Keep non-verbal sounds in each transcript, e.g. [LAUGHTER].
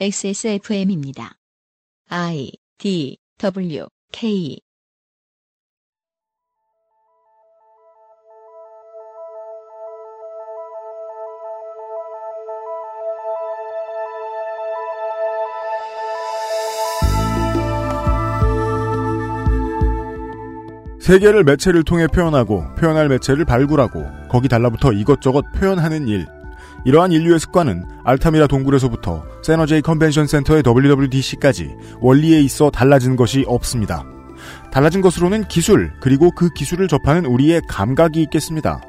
XSFM입니다. I D W K 세계를 매체를 통해 표현하고 표현할 매체를 발굴하고 거기 달라붙어 이것저것 표현하는 일. 이러한 인류의 습관은 알타미라 동굴에서부터 세너제이 컨벤션 센터의 WWDC까지 원리에 있어 달라진 것이 없습니다. 달라진 것으로는 기술 그리고 그 기술을 접하는 우리의 감각이 있겠습니다.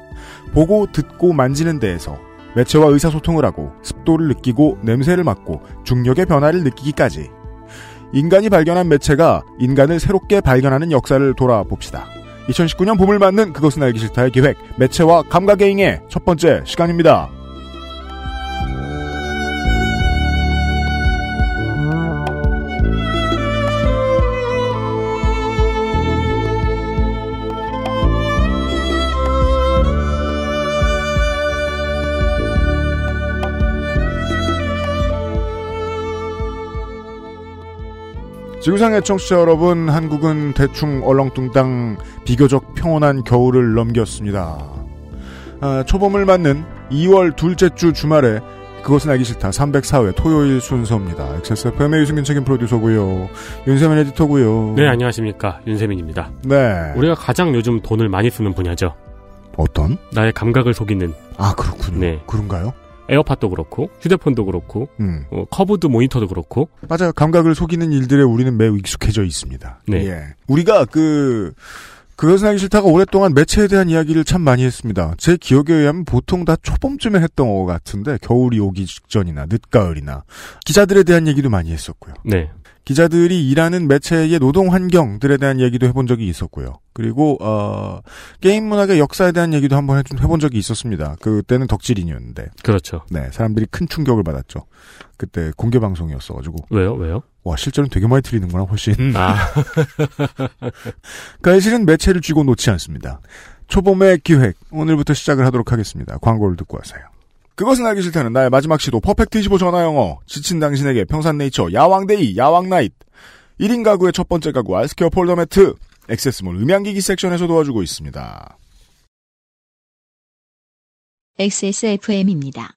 보고 듣고 만지는 데에서 매체와 의사소통을 하고 습도를 느끼고 냄새를 맡고 중력의 변화를 느끼기까지 인간이 발견한 매체가 인간을 새롭게 발견하는 역사를 돌아봅시다. 2019년 봄을 맞는 그것은 알기 싫다의 기획 매체와 감각의 잉의 첫 번째 시간입니다. 지구상의 청취자 여러분, 한국은 대충 얼렁뚱땅 비교적 평온한 겨울을 넘겼습니다. 아, 초봄을 맞는 2월 둘째 주 주말에 그것은 알기 싫다 304회 토요일 순서입니다. XSFM의 유승균 책임 프로듀서고요. 윤세민 에디터고요. 네, 안녕하십니까. 윤세민입니다. 네. 우리가 가장 요즘 돈을 많이 쓰는 분야죠. 어떤? 나의 감각을 속이는. 아, 그렇군요. 네. 그런가요? 에어팟도 그렇고, 휴대폰도 그렇고, 음. 어, curved 모니터도 그렇고. 맞아요. 감각을 속이는 일들에 우리는 매우 익숙해져 있습니다. 네. 예. 우리가 그, 그것은 알기 싫다가 오랫동안 매체에 대한 이야기를 참 많이 했습니다. 제 기억에 의하면 보통 다 초봄쯤에 했던 것 같은데, 겨울이 오기 직전이나 늦가을이나, 기자들에 대한 얘기도 많이 했었고요. 네. 기자들이 일하는 매체의 노동 환경들에 대한 얘기도 해본 적이 있었고요. 그리고 어 게임 문학의 역사에 대한 얘기도 한번 해본 적이 있었습니다. 그때는 덕질인이었는데, 그렇죠. 네 사람들이 큰 충격을 받았죠. 그때 공개 방송이었어가지고 왜요? 왜요? 와 실제로는 되게 많이 틀리는구나 훨씬. 아, [LAUGHS] 그 사실은 매체를 쥐고 놓지 않습니다. 초봄의 기획 오늘부터 시작을 하도록 하겠습니다. 광고를 듣고 와서요. 그것은 알기 싫다는 나의 마지막 시도 퍼펙트 25 전화 영어 지친 당신에게 평산네이처 야왕데이 야왕나잇 1인 가구의 첫 번째 가구 알스케어 폴더 매트 액세스몰 음향기기 섹션에서 도와주고 있습니다. XSFM입니다.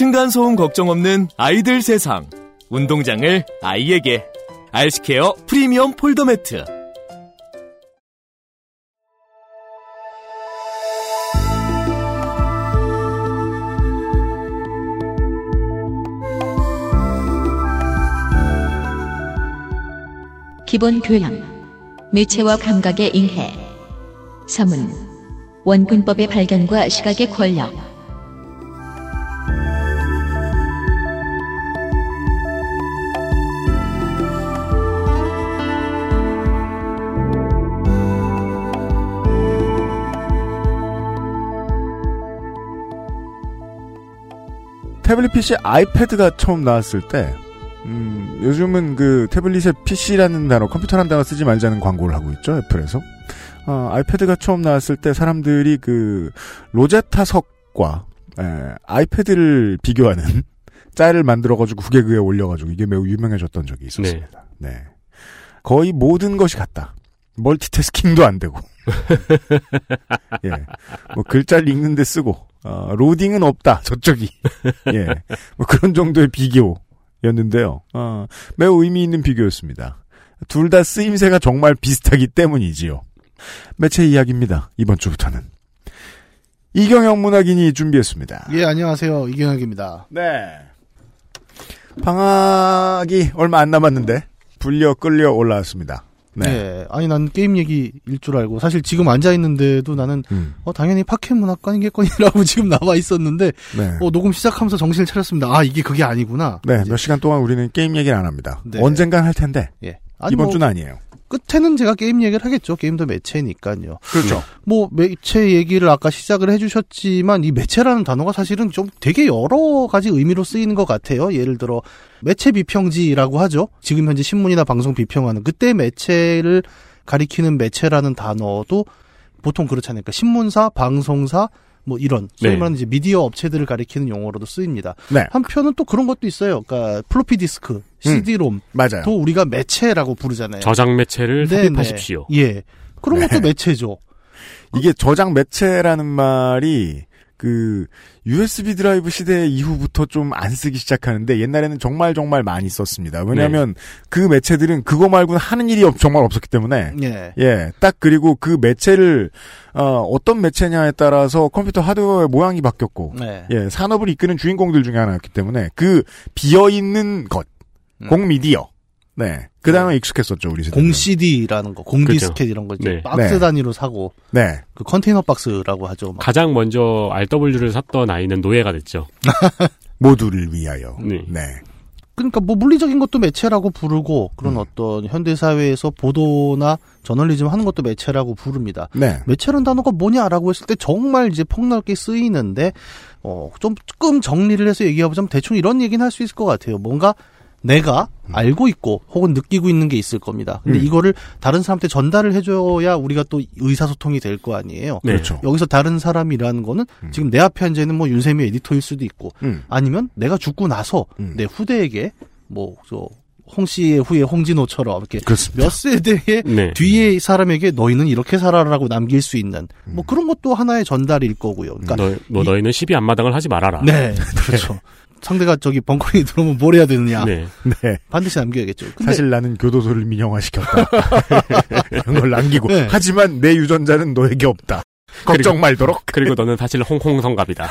층간소음 걱정 없는 아이들 세상. 운동장을 아이에게. 알스케어 프리미엄 폴더 매트. 기본 교양, 매체와 감각의 인해, 서문, 원근법의 발견과 시각의 권력, 태블릿 PC 아이패드가 처음 나왔을 때 음, 요즘은 그 태블릿에 PC라는 단어, 컴퓨터라는 단어 쓰지 말자는 광고를 하고 있죠, 애플에서. 어, 아이패드가 처음 나왔을 때 사람들이 그 로제타석과 에, 아이패드를 비교하는 [LAUGHS] 짤을 만들어가지고 구개그에 올려가지고 이게 매우 유명해졌던 적이 있었습니다. 네. 거의 모든 것이 같다. 멀티태스킹도 안 되고. [LAUGHS] 예. 뭐 글자를 읽는데 쓰고, 어, 로딩은 없다, 저쪽이. [LAUGHS] 예. 뭐 그런 정도의 비교였는데요. 어, 매우 의미 있는 비교였습니다. 둘 다 쓰임새가 정말 비슷하기 때문이지요. 매체 이야기입니다. 이번 주부터는. 이경영 문학인이 준비했습니다. 예, 안녕하세요. 이경혁입니다. 네. 방학이 얼마 안 남았는데, 불려 끌려 올라왔습니다. 네. 예, 아니 난 게임 얘기일 줄 알고 사실 지금 앉아 있는데도 나는 음, 어 당연히 파켓 문학관이겠거니라고 [LAUGHS] 지금 나와 있었는데 네. 어 녹음 시작하면서 정신을 차렸습니다. 아 이게 그게 아니구나. 네, 이제 몇 시간 동안 우리는 게임 얘기를 안 합니다. 네. 언젠간 할 텐데. 예. 아니, 이번 뭐 주는 아니에요. 끝에는 제가 게임 얘기를 하겠죠. 게임도 매체니까요. 그렇죠. 뭐 매체 얘기를 아까 시작을 해주셨지만 이 매체라는 단어가 사실은 좀 되게 여러 가지 의미로 쓰이는 것 같아요. 예를 들어 매체 비평지라고 하죠. 지금 현재 신문이나 방송 비평하는 그때 매체를 가리키는 매체라는 단어도 보통 그렇잖아요. 그러니까 신문사, 방송사 뭐 이런 소위 네. 말하는 이제 미디어 업체들을 가리키는 용어로도 쓰입니다. 네. 한편은 또 그런 것도 있어요. 그러니까 플로피 디스크, CD-롬 맞아요. 도 우리가 매체라고 부르잖아요. 저장 매체를 네, 삽입하십시오. 네. 예. 그런 것도 매체죠. 이게 저장 매체라는 말이 그 USB 드라이브 시대 이후부터 좀 안 쓰기 시작하는데 옛날에는 정말 정말 많이 썼습니다. 왜냐하면 그 매체들은 그거 말고는 하는 일이 없- 정말 없었기 때문에 예. 예, 딱 그리고 그 매체를 어, 어떤 매체냐에 따라서 컴퓨터 하드웨어의 모양이 바뀌었고 네. 예, 산업을 이끄는 주인공들 중에 하나였기 때문에 그 비어 있는 것, 음. 공미디어, 네, 그 단어 에 익숙했었죠 우리 세대. 공 CD라는 거, 공 그죠. 디스켓 이런 거 이제 네. 박스 네. 단위로 사고 네, 그 컨테이너 박스라고 하죠. 막. 가장 먼저 RW를 샀던 아이는 노예가 됐죠. [LAUGHS] 모두를 위하여. 네. 네. 그러니까 뭐 물리적인 것도 매체라고 부르고 그런 음. 어떤 현대 사회에서 보도나 저널리즘 하는 것도 매체라고 부릅니다. 네. 매체라는 단어가 뭐냐라고 했을 때 정말 이제 폭넓게 쓰이는데 어, 좀 조금 정리를 해서 얘기해보자면 대충 이런 얘기는 할 수 있을 것 같아요. 뭔가 내가 알고 있고 혹은 느끼고 있는 게 있을 겁니다. 근데 음. 이거를 다른 사람한테 전달을 해줘야 우리가 또 의사소통이 될 거 아니에요. 네. 그렇죠. 여기서 다른 사람이라는 거는 음. 지금 내 앞에 앉아 있는 뭐 윤세미 에디터일 수도 있고 음. 아니면 내가 죽고 나서 음. 내 후대에게 뭐저 홍 씨의 후예 홍진호처럼 이렇게 그렇습니다. 몇 세대의 [LAUGHS] 네. 뒤에 사람에게 너희는 이렇게 살아라라고 남길 수 있는 뭐 그런 것도 하나의 전달일 거고요. 그러니까 너, 너, 너희는 12 앞마당을 하지 말아라. 네 [LAUGHS] 그렇죠. 상대가 저기 벙커에 들어오면 뭘 해야 되느냐 네. 네. 반드시 남겨야겠죠. 근데 사실 나는 교도소를 민영화시켰다. [LAUGHS] 이런 걸 남기고. 네. 하지만 내 유전자는 너에게 없다. 걱정 말도록. 그리고 너는 [LAUGHS] 사실 홍홍성갑이다.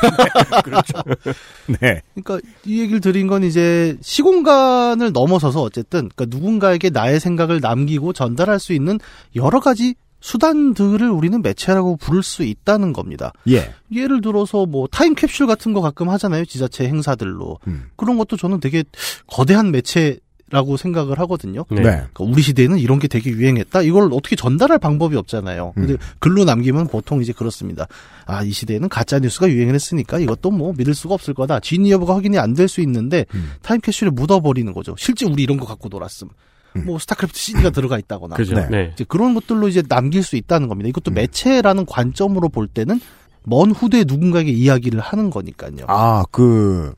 네. 그러니까 이 얘기를 드린 건 이제 시공간을 넘어서서 어쨌든 그러니까 누군가에게 나의 생각을 남기고 전달할 수 있는 여러 가지 수단들을 우리는 매체라고 부를 수 있다는 겁니다. 예. 예를 들어서 뭐 타임캡슐 같은 거 가끔 하잖아요. 지자체 행사들로. 음. 그런 것도 저는 되게 거대한 매체 라고 생각을 하거든요. 네. 네. 그러니까 우리 시대에는 이런 게 되게 유행했다. 이걸 어떻게 전달할 방법이 없잖아요. 근데 음. 글로 남기면 보통 이제 그렇습니다. 아, 이 시대에는 가짜 뉴스가 유행을 했으니까 이것도 뭐 믿을 수가 없을 거다. 진위 여부가 확인이 안 될 수 있는데 음. 타임캡슐에 묻어버리는 거죠. 실제 우리 이런 거 갖고 놀았음. 음. 뭐 스타크래프트 CD가 들어가 있다거나. 그죠. 네. 네. 이제 그런 것들로 이제 남길 수 있다는 겁니다. 이것도 음. 매체라는 관점으로 볼 때는 먼 후대 누군가에게 이야기를 하는 거니까요. 아, 그,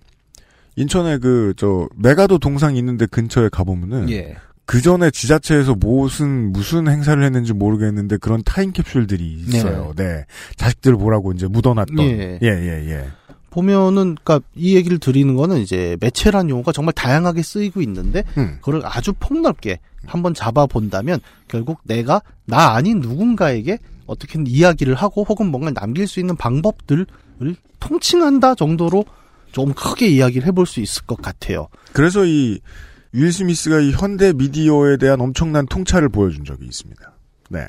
인천에 그, 저, 메가도 동상 있는데 근처에 가보면은. 예. 그 전에 지자체에서 무슨, 무슨 행사를 했는지 모르겠는데 그런 타임캡슐들이 있어요. 네. 자식들 보라고 이제 묻어놨던. 예. 예, 예, 예. 보면은, 그니까, 이 얘기를 드리는 거는 이제, 매체란 용어가 정말 다양하게 쓰이고 있는데, 음. 그걸 아주 폭넓게 한번 잡아 본다면, 결국 내가, 나 아닌 누군가에게 어떻게든 이야기를 하고, 혹은 뭔가 남길 수 있는 방법들을 통칭한다 정도로 좀 크게 이야기를 해볼 수 있을 것 같아요. 그래서 이, 윌 스미스가 이 현대 미디어에 대한 엄청난 통찰을 보여준 적이 있습니다. 네.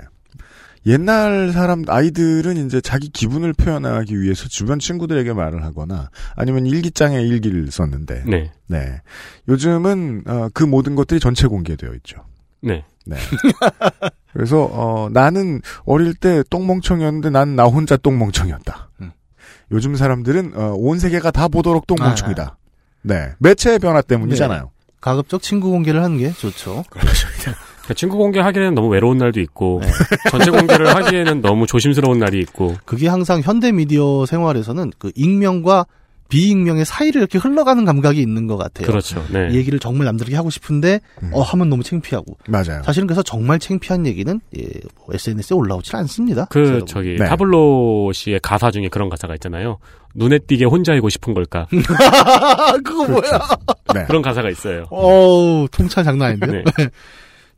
옛날 사람, 아이들은 이제 자기 기분을 표현하기 위해서 주변 친구들에게 말을 하거나 아니면 일기장에 일기를 썼는데, 네. 네. 요즘은, 어, 그 모든 것들이 전체 공개되어 있죠. 네. 네. [LAUGHS] 그래서, 어, 나는 어릴 때 똥멍청이었는데 난 나 혼자 똥멍청이었다. 음. 요즘 사람들은, 어, 온 세계가 다 보도록 똥멍청이다. 네. 매체의 변화 때문이잖아요. 가급적 친구 공개를 하는 게 좋죠. 그 러니까 친구 공개하기에는 너무 외로운 날도 있고 네. [LAUGHS] 전체 공개를 하기에는 너무 조심스러운 날이 있고 그게 항상 현대 미디어 생활에서는 그 익명과 비익명의 사이를 이렇게 흘러가는 감각이 있는 것 같아요. 그렇죠. 네. 이 얘기를 정말 남들에게 하고 싶은데 음. 어 하면 너무 창피하고 맞아요. 사실은 그래서 정말 창피한 얘기는 예, 뭐 SNS에 올라오질 않습니다. 그. 저기 네. 타블로 씨의 가사 중에 그런 가사가 있잖아요. 눈에 띄게 혼자이고 싶은 걸까? [LAUGHS] 그거 뭐야? 네. 그런 가사가 있어요. 어우 통찰 장난 아닌데요. 네. [LAUGHS]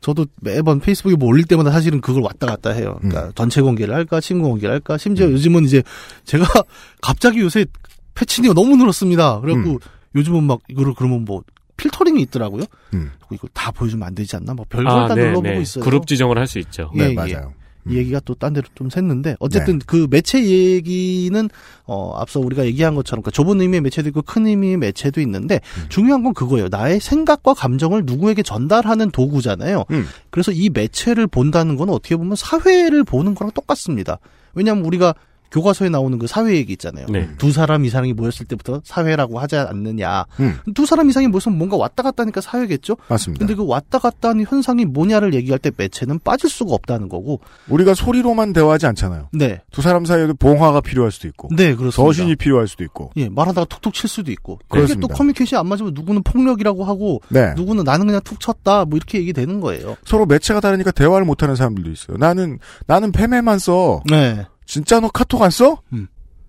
저도 매번 페이스북에 뭐 올릴 때마다 사실은 그걸 왔다 갔다 해요. 음. 그러니까 전체 공개를 할까, 친구 공개를 할까. 심지어 요즘은 이제 제가 [LAUGHS] 갑자기 요새 패치니가 너무 늘었습니다. 그래갖고 음. 요즘은 막 이거를 그러면 뭐 필터링이 있더라고요. 음. 이거 다 보여주면 안 되지 않나? 뭐 별걸 다 눌러보고 있어요. 그룹 지정을 할 수 있죠. 예, 네, 예. 맞아요. 이 얘기가 또 딴 데로 좀 샜는데 어쨌든 그 매체 얘기는 어 앞서 우리가 얘기한 것처럼 그러니까 좁은 의미의 매체도 있고 큰 의미의 매체도 있는데 중요한 건 그거예요. 나의 생각과 감정을 누구에게 전달하는 도구잖아요. 음. 그래서 이 매체를 본다는 건 어떻게 보면 사회를 보는 거랑 똑같습니다. 왜냐하면 우리가 교과서에 나오는 그 사회 얘기 있잖아요. 네. 두 사람 이상이 모였을 때부터 사회라고 하지 않느냐. 음. 두 사람 이상이 모였으면 뭔가 왔다 갔다 하니까 사회겠죠? 맞습니다. 근데 그 왔다 갔다 하는 현상이 뭐냐를 얘기할 때 매체는 빠질 수가 없다는 거고. 우리가 소리로만 대화하지 않잖아요. 네. 두 사람 사이에도 봉화가 필요할 수도 있고, 네, 그렇습니다. 서신이 필요할 수도 있고. 예, 말하다가 툭툭 칠 수도 있고. 그렇습니다. 또 커뮤니케이션이 안 맞으면 누구는 폭력이라고 하고, 네. 누구는 나는 그냥 툭 쳤다, 뭐 이렇게 얘기되는 거예요. 서로 매체가 다르니까 대화를 못하는 사람들도 있어요. 나는 나는 페메만 써. 네. 진짜 너 카톡 안 써?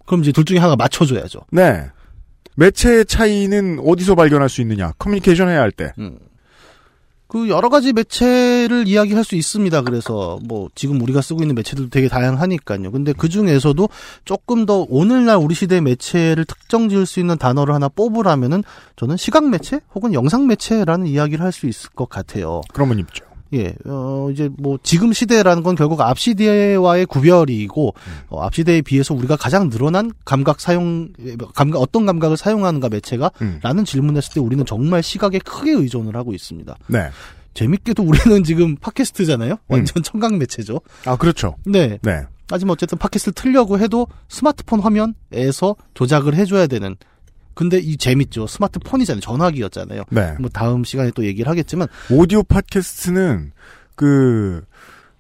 그럼 이제 둘 중에 하나가 맞춰줘야죠. 네. 매체의 차이는 어디서 발견할 수 있느냐? 커뮤니케이션 해야 할 때. 음. 그 여러 가지 매체를 이야기할 수 있습니다. 그래서 뭐 지금 우리가 쓰고 있는 매체들도 되게 다양하니까요. 근데 그 중에서도 조금 더 오늘날 우리 시대 매체를 특정 지을 수 있는 단어를 하나 뽑으라면은 저는 시각 매체 혹은 영상 매체라는 이야기를 할 수 있을 것 같아요. 그러면 입죠. 예, 어, 이제 뭐 지금 시대라는 건 결국 앞 시대와의 구별이고 어, 앞 시대에 비해서 우리가 가장 늘어난 감각 사용, 감각 어떤 감각을 사용하는가 매체가 음. 라는 질문했을 때 우리는 정말 시각에 크게 의존을 하고 있습니다. 네. 재밌게도 우리는 지금 팟캐스트잖아요. 완전 청각 매체죠. 아, 그렇죠. 네. 네. 하지만 어쨌든 팟캐스트를 틀려고 해도 스마트폰 화면에서 조작을 해줘야 되는. 근데 이 재밌죠. 스마트폰이잖아요. 전화기였잖아요. 네. 뭐 다음 시간에 또 얘기를 하겠지만 오디오 팟캐스트는 그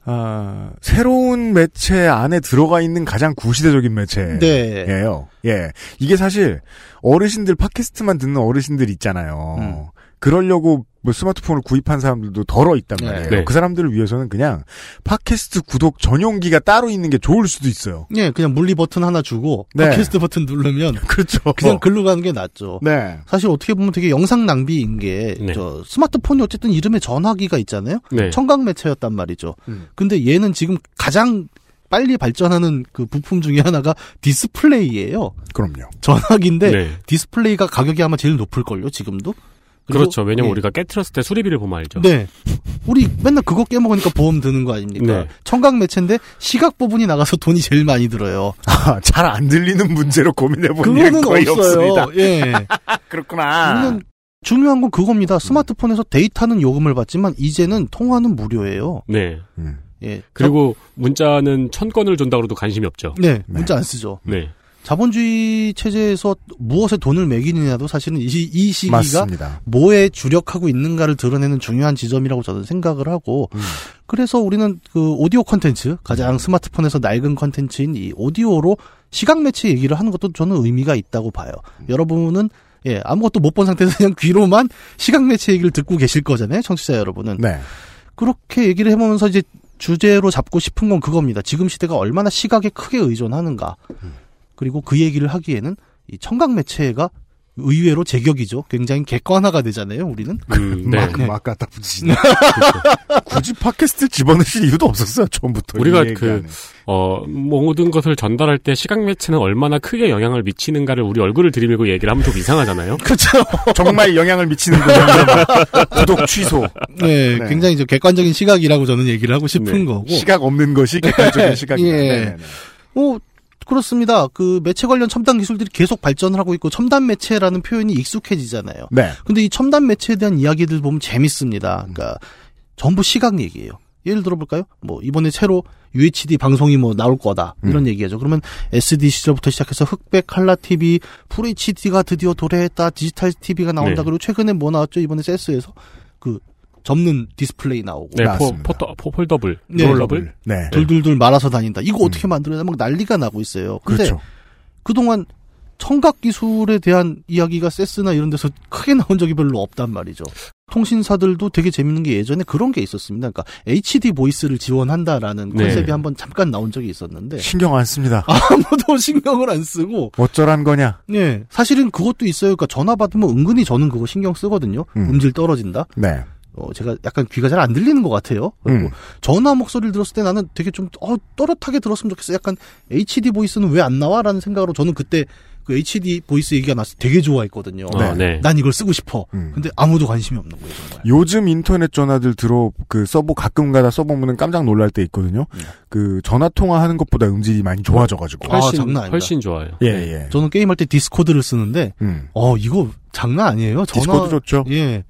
아, 새로운 매체 안에 들어가 있는 가장 구시대적인 매체예요. 네. 예. 이게 사실 어르신들 팟캐스트만 듣는 어르신들 있잖아요. 음. 그러려고 뭐 스마트폰을 구입한 사람들도 더러 있단 네. 말이에요. 네. 그 사람들을 위해서는 그냥 팟캐스트 구독 전용기가 따로 있는 게 좋을 수도 있어요. 예, 그냥 물리 버튼 하나 주고 네. 팟캐스트 버튼 누르면 [LAUGHS] 그렇죠. 그냥 글로 가는 게 낫죠. 네. 사실 어떻게 보면 되게 영상 낭비인 게, 네. 저, 스마트폰이 어쨌든 이름에 전화기가 있잖아요? 네. 청각 매체였단 말이죠. 음. 근데 얘는 지금 가장 빨리 발전하는 그 부품 중에 하나가 디스플레이예요. 그럼요. 전화기인데 네. 디스플레이가 가격이 아마 제일 높을 걸요, 지금도? 그렇죠. 왜냐면 예. 우리가 깨트렸을 때 수리비를 보면 알죠. 네. 우리 맨날 그거 깨먹으니까 보험 드는 거 아닙니까? 네. 청각 매체인데 시각 부분이 나가서 돈이 제일 많이 들어요. 아, 잘 안 들리는 문제로 고민해 그거는 거의 없어요. 없습니다. 예. [LAUGHS] 그렇구나. 중요한 건 그겁니다. 스마트폰에서 데이터는 요금을 받지만 이제는 통화는 무료예요. 네. 음. 예. 그리고 문자는 천 건을 준다고 해도 관심이 없죠. 네, 네. 문자 안 쓰죠. 네. 자본주의 체제에서 무엇에 돈을 매기느냐도 사실은 이, 시, 이 시기가 맞습니다. 뭐에 주력하고 있는가를 드러내는 중요한 지점이라고 저는 생각을 하고 음. 그래서 우리는 그 오디오 컨텐츠 가장 스마트폰에서 낡은 컨텐츠인 이 오디오로 시각 매체 얘기를 하는 것도 저는 의미가 있다고 봐요. 여러분은 예 아무것도 못 본 상태에서 그냥 귀로만 시각 매체 얘기를 듣고 계실 거잖아요, 청취자 여러분은. 네. 그렇게 얘기를 해보면서 이제 주제로 잡고 싶은 건 그겁니다. 지금 시대가 얼마나 시각에 크게 의존하는가. 그리고 그 얘기를 하기에는 이 청각 매체가 의외로 제격이죠. 굉장히 객관화가 되잖아요, 우리는. 음, 네. 막, 막 갖다 붙이시네. [LAUGHS] 굳이 팟캐스트 집어넣으실 이유도 없었어요, 처음부터. 우리가 이 그-. 어, 모든 것을 전달할 때 시각 매체는 얼마나 크게 영향을 미치는가를 우리 얼굴을 들이밀고 얘기를 하면 좀 이상하잖아요. [LAUGHS] 그렇죠. 정말 영향을 미치는군요. [LAUGHS] 구독 취소. 네, 네. 굉장히 좀 객관적인 시각이라고 저는 얘기를 하고 싶은 네. 거고. 시각 없는 것이 객관적인 시각이다. 예. 네 네 네. 어, 그렇습니다. 그 매체 관련 첨단 기술들이 계속 발전을 하고 있고 첨단 매체라는 표현이 익숙해지잖아요. 네. 근데 이 첨단 매체에 대한 이야기들 보면 재밌습니다. 그러니까 전부 시각 얘기예요. 예를 들어볼까요? 뭐 이번에 새로 UHD 방송이 뭐 나올 거다 이런 얘기하죠. 그러면 SD 시절부터 시작해서 흑백 칼라 TV, full HD가 드디어 도래했다. 디지털 TV가 나온다. 네. 그리고 최근에 뭐 나왔죠? 이번에 CES에서 그 접는 디스플레이 나오고 네, 포, 맞습니다. 포터, 포, foldable, 네. rollable. 네. 둘둘둘 말아서 다닌다. 이거 어떻게 만들어야 막 난리가 나고 있어요. 근데 그렇죠. 그동안 청각 기술에 대한 이야기가 CES나 이런 데서 크게 나온 적이 별로 없단 말이죠. 통신사들도 되게 재밌는 게 예전에 그런 게 있었습니다. 그러니까 HD voice를 지원한다라는 네. 컨셉이 한번 잠깐 나온 적이 있었는데 신경 안 씁니다. [LAUGHS] 아무도 신경을 안 쓰고 어쩌란 거냐? 네 사실은 그것도 있어요. 그러니까 전화 받으면 은근히 저는 그거 신경 쓰거든요. 음. 음. 질 떨어진다. 네. 어, 제가 약간 귀가 잘 안 들리는 것 같아요. 그리고 음. 전화 목소리를 들었을 때 나는 되게 좀, 어, 또렷하게 들었으면 좋겠어. 약간 HD voice는 왜 안 나와? 라는 생각으로 저는 그때 그 HD voice 얘기가 나서 되게 좋아했거든요. 어, 네. 난 이걸 쓰고 싶어. 음. 근데 아무도 관심이 없는 거예요, 정말. 요즘 인터넷 전화들 들어 그 서버 가끔가다 써보면 깜짝 놀랄 때 있거든요. 네. 그 전화 통화하는 것보다 음질이 많이 좋아져가지고. 아, 훨씬 장난 아니다. 훨씬 좋아요. 예 예. 저는 게임할 때 디스코드를 쓰는데 음. 어 이거 장난 아니에요. 전화 디스코드 좋죠. 예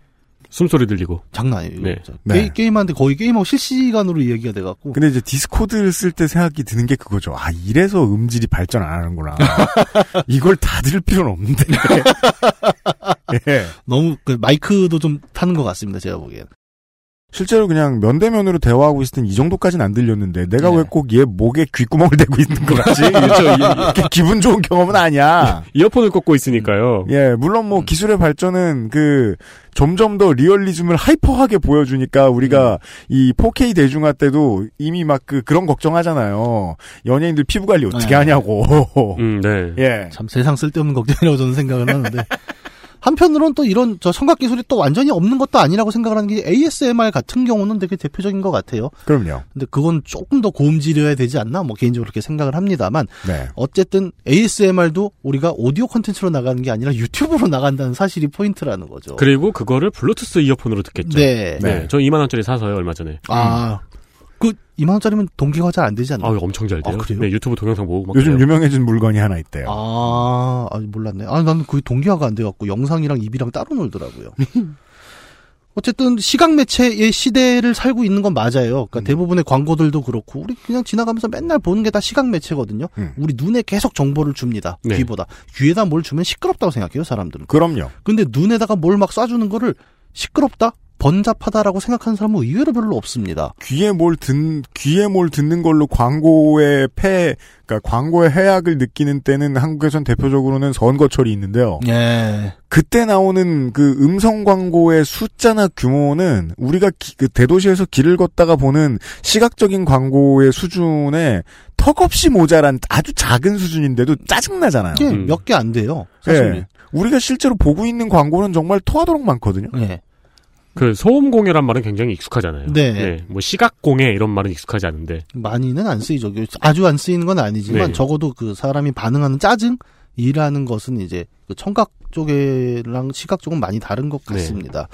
숨소리 들리고. 장난 아니에요. 네. 네. 게, 게임하는데 거의 게임하고 실시간으로 이야기가 돼갖고 근데 이제 디스코드를 쓸 때 생각이 드는 게 그거죠. 아 이래서 음질이 발전 안 하는구나. [LAUGHS] 이걸 다 들을 필요는 없는데. [LAUGHS] 예. 너무 그 마이크도 좀 타는 것 같습니다. 제가 보기엔. 실제로 그냥 면대면으로 대화하고 있을 땐 이 정도까지는 안 들렸는데 내가 네. 왜꼭 얘 목에 귓구멍을 대고 있는 거 같지? 그렇죠. 이렇게 기분 좋은 경험은 아니야. 이어폰을 꽂고 있으니까요. 예, 물론 뭐 기술의 발전은 그 점점 더 리얼리즘을 하이퍼하게 보여주니까 우리가 이 4K 대중화 때도 이미 막 그 그런 걱정하잖아요. 연예인들 피부 관리 어떻게 네. 하냐고. 음, 네. 예. 참 세상 쓸데없는 걱정이라고 저는 생각을 하는데 [LAUGHS] 한편으로는 또 이런 저 청각 기술이 또 완전히 없는 것도 아니라고 생각을 하는 게 ASMR 같은 경우는 되게 대표적인 것 같아요. 그럼요. 근데 그건 조금 더 고음질이어야 되지 않나 뭐 개인적으로 그렇게 생각을 합니다만 네. 어쨌든 ASMR도 우리가 오디오 콘텐츠로 나가는 게 아니라 유튜브로 나간다는 사실이 포인트라는 거죠. 그리고 그거를 블루투스 이어폰으로 듣겠죠. 네. 네. 네. 저 2만 원짜리 사서요 얼마 전에. 아, 그 2만 원짜리면 동기가 잘안 되지 않나? 아, 엄청 잘 돼요. 아, 그래요? 네, 유튜브 동영상 보고 막 요즘 그래요. 유명해진 물건이 하나 있대요. 아, 아, 몰랐네. 아, 나는 그게 동기화가 안 돼갖고 영상이랑 입이랑 따로 놀더라고요. 어쨌든 시각 매체의 시대를 살고 있는 건 맞아요. 그러니까 음. 대부분의 광고들도 그렇고 우리 그냥 지나가면서 맨날 보는 게 다 시각 매체거든요. 음. 우리 눈에 계속 정보를 줍니다. 네. 귀보다 귀에다 뭘 주면 시끄럽다고 생각해요, 사람들은. 그럼요. 근데 눈에다가 뭘 막 쏴주는 거를 시끄럽다, 번잡하다라고 생각하는 사람은 의외로 별로 없습니다. 귀에 뭘 듣, 귀에 뭘 듣는 걸로 광고의 폐, 그러니까 광고의 해악을 느끼는 때는 한국에선 대표적으로는 선거철이 있는데요. 예. 그때 나오는 그 음성 광고의 숫자나 규모는 우리가 기- 그 대도시에서 길을 걷다가 보는 시각적인 광고의 수준에 턱없이 모자란 아주 작은 수준인데도 짜증나잖아요. 이게 음. 몇개 안 돼요. 사실. 예. 우리가 실제로 보고 있는 광고는 정말 토하도록 많거든요. 예. 그 소음 공해란 말은 굉장히 익숙하잖아요. 네. 뭐 시각 공해 이런 말은 익숙하지 않은데. 많이는 안 쓰이죠. 아주 안 쓰이는 건 아니지만 네. 적어도 그 사람이 반응하는 짜증 이라는 것은 이제 그 청각 쪽이랑 시각 쪽은 많이 다른 것 네. 같습니다.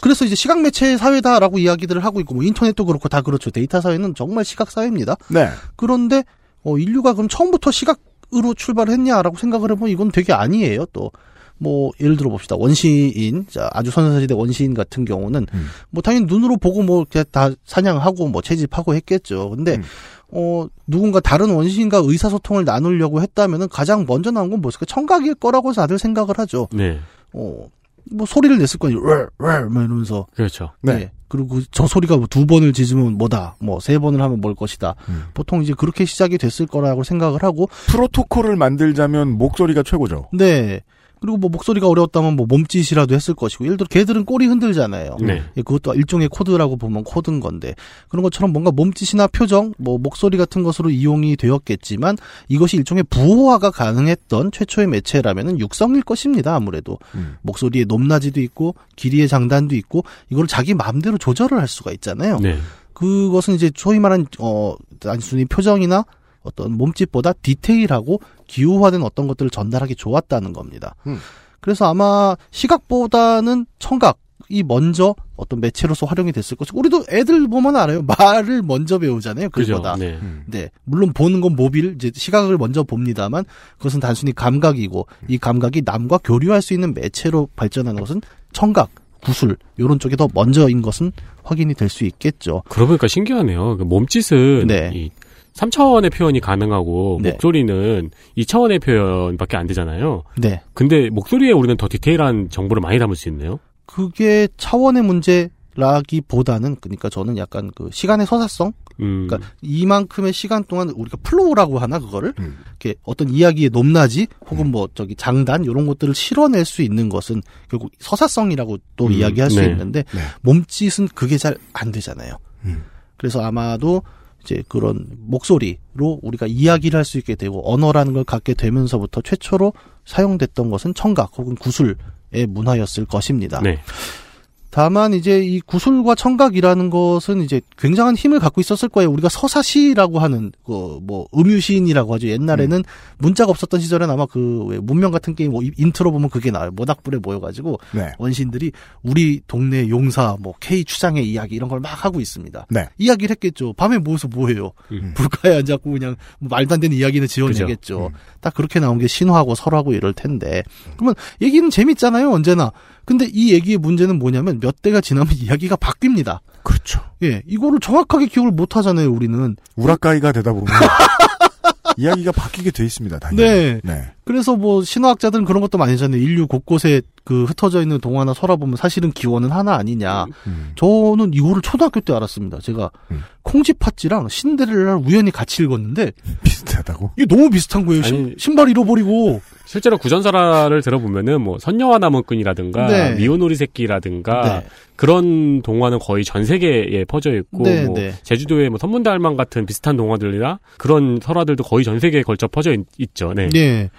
그래서 이제 시각 매체 사회다라고 이야기들을 하고 있고 뭐 인터넷도 그렇고 다 그렇죠. 데이터 사회는 정말 시각 사회입니다. 네. 그런데 어, 인류가 그럼 처음부터 시각 으로 출발했냐라고 생각을 해보면 이건 되게 아니에요. 또 뭐 예를 들어 봅시다. 원시인, 자 아주 선사시대 원시인 같은 경우는 음. 뭐 당연히 눈으로 보고 뭐 그냥 다 사냥하고 뭐 채집하고 했겠죠. 근데 음. 어 누군가 다른 원시인과 의사소통을 나누려고 했다면은 가장 먼저 나온 건 뭐였을까? 청각일 거라고 다들 생각을 하죠. 네. 어뭐 소리를 냈을 거예요. 막 이러면서 그렇죠. 네. 네. 그리고 저 소리가 뭐 두 번을 짖으면 뭐다, 뭐 세 번을 하면 뭘 것이다. 음. 보통 이제 그렇게 시작이 됐을 거라고 생각을 하고, 프로토콜을 만들자면 목소리가 최고죠. 네. 그리고 뭐 목소리가 어려웠다면 뭐 몸짓이라도 했을 것이고, 예를 들어 개들은 꼬리 흔들잖아요. 네. 예, 그것도 일종의 코드라고 보면 코드인 건데 그런 것처럼 뭔가 몸짓이나 표정, 뭐 목소리 같은 것으로 이용이 되었겠지만 이것이 일종의 부호화가 가능했던 최초의 매체라면은 육성일 것입니다. 아무래도 음. 목소리의 높낮이도 있고 길이의 장단도 있고 이걸 자기 마음대로 조절을 할 수가 있잖아요. 네. 그것은 이제 소위 말한 어 단순히 표정이나 어떤 몸짓보다 디테일하고 기호화된 어떤 것들을 전달하기 좋았다는 겁니다. 음. 그래서 아마 시각보다는 청각 이 먼저 어떤 매체로서 활용이 됐을 것이고 우리도 애들 보면 알아요. 말을 먼저 배우잖아요. 그죠. 그거보다. 네. 음. 네. 물론 보는 건 모빌, 이제 시각을 먼저 봅니다만 그것은 단순히 감각이고 이 감각이 남과 교류할 수 있는 매체로 발전하는 것은 청각, 구술, 요런 쪽이 더 먼저인 것은 확인이 될 수 있겠죠. 그러고 보니까 신기하네요. 그 몸짓은 네. 이 3차원의 표현이 가능하고 네. 목소리는 2차원의 표현밖에 안 되잖아요. 네. 근데 목소리에 우리는 더 디테일한 정보를 많이 담을 수 있네요. 그게 차원의 문제라기보다는 그러니까 저는 약간 그 시간의 서사성 음. 그러니까 이만큼의 시간 동안 우리가 flow라고 하나 그거를 음. 이렇게 어떤 이야기의 높낮이 혹은 뭐 저기 장단 이런 것들을 실어낼 수 있는 것은 결국 서사성이라고 또 음, 이야기할 수 네. 있는데 네. 몸짓은 그게 잘 안 되잖아요. 음. 그래서 아마도 이제 그런 목소리로 우리가 이야기를 할 수 있게 되고 언어라는 걸 갖게 되면서부터 최초로 사용됐던 것은 청각 혹은 구술의 문화였을 것입니다. 네. 다만 이제 이 구술과 청각이라는 것은 이제 굉장한 힘을 갖고 있었을 거예요. 우리가 서사시라고 하는 그 뭐 음유시인이라고 하죠. 옛날에는 문자가 없었던 시절엔 아마 그 왜 문명 같은 게임 뭐 이- 인트로 보면 그게 나와요. 모닥불에 모여가지고 네. 원시인들이 우리 동네 용사 뭐 K 추장의 이야기 이런 걸 막 하고 있습니다. 네. 이야기를 했겠죠. 밤에 모여서 뭐해요? 음. 불가에 앉았고 그냥 뭐 말도 안 되는 이야기는 지어내겠죠. 음. 딱 그렇게 나온 게 신화하고 설화고 이럴 텐데. 그러면 얘기는 재밌잖아요, 언제나. 근데 이 얘기의 문제는 뭐냐면 몇 대가 지나면 [LAUGHS] 이야기가 바뀝니다. 그렇죠. 예, 이거를 정확하게 기억을 못 하잖아요, 우리는. 우라카이가 되다 보면 [LAUGHS] 이야기가 바뀌게 돼 있습니다. 당연히. 네. 네. 그래서 뭐 신화학자들은 그런 것도 많이 하잖아요. 인류 곳곳에 그 흩어져 있는 동화나 설화 보면 사실은 기원은 하나 아니냐. 음. 저는 이거를 초등학교 때 알았습니다. 제가 음. 콩쥐팥쥐랑 신데렐라를 우연히 같이 읽었는데 비슷하다고. 이게 너무 비슷한 거예요. 신- 아니- 신발 잃어버리고 실제로 구전설화를 들어보면은 뭐 선녀와 나무꾼이라든가 네. 미오노리 새끼라든가 네. 그런 동화는 거의 전 세계에 퍼져 있고 네, 뭐 네. 제주도의 뭐 선문달망 같은 비슷한 동화들이나 그런 설화들도 거의 전 세계에 걸쳐 퍼져 있, 죠 네.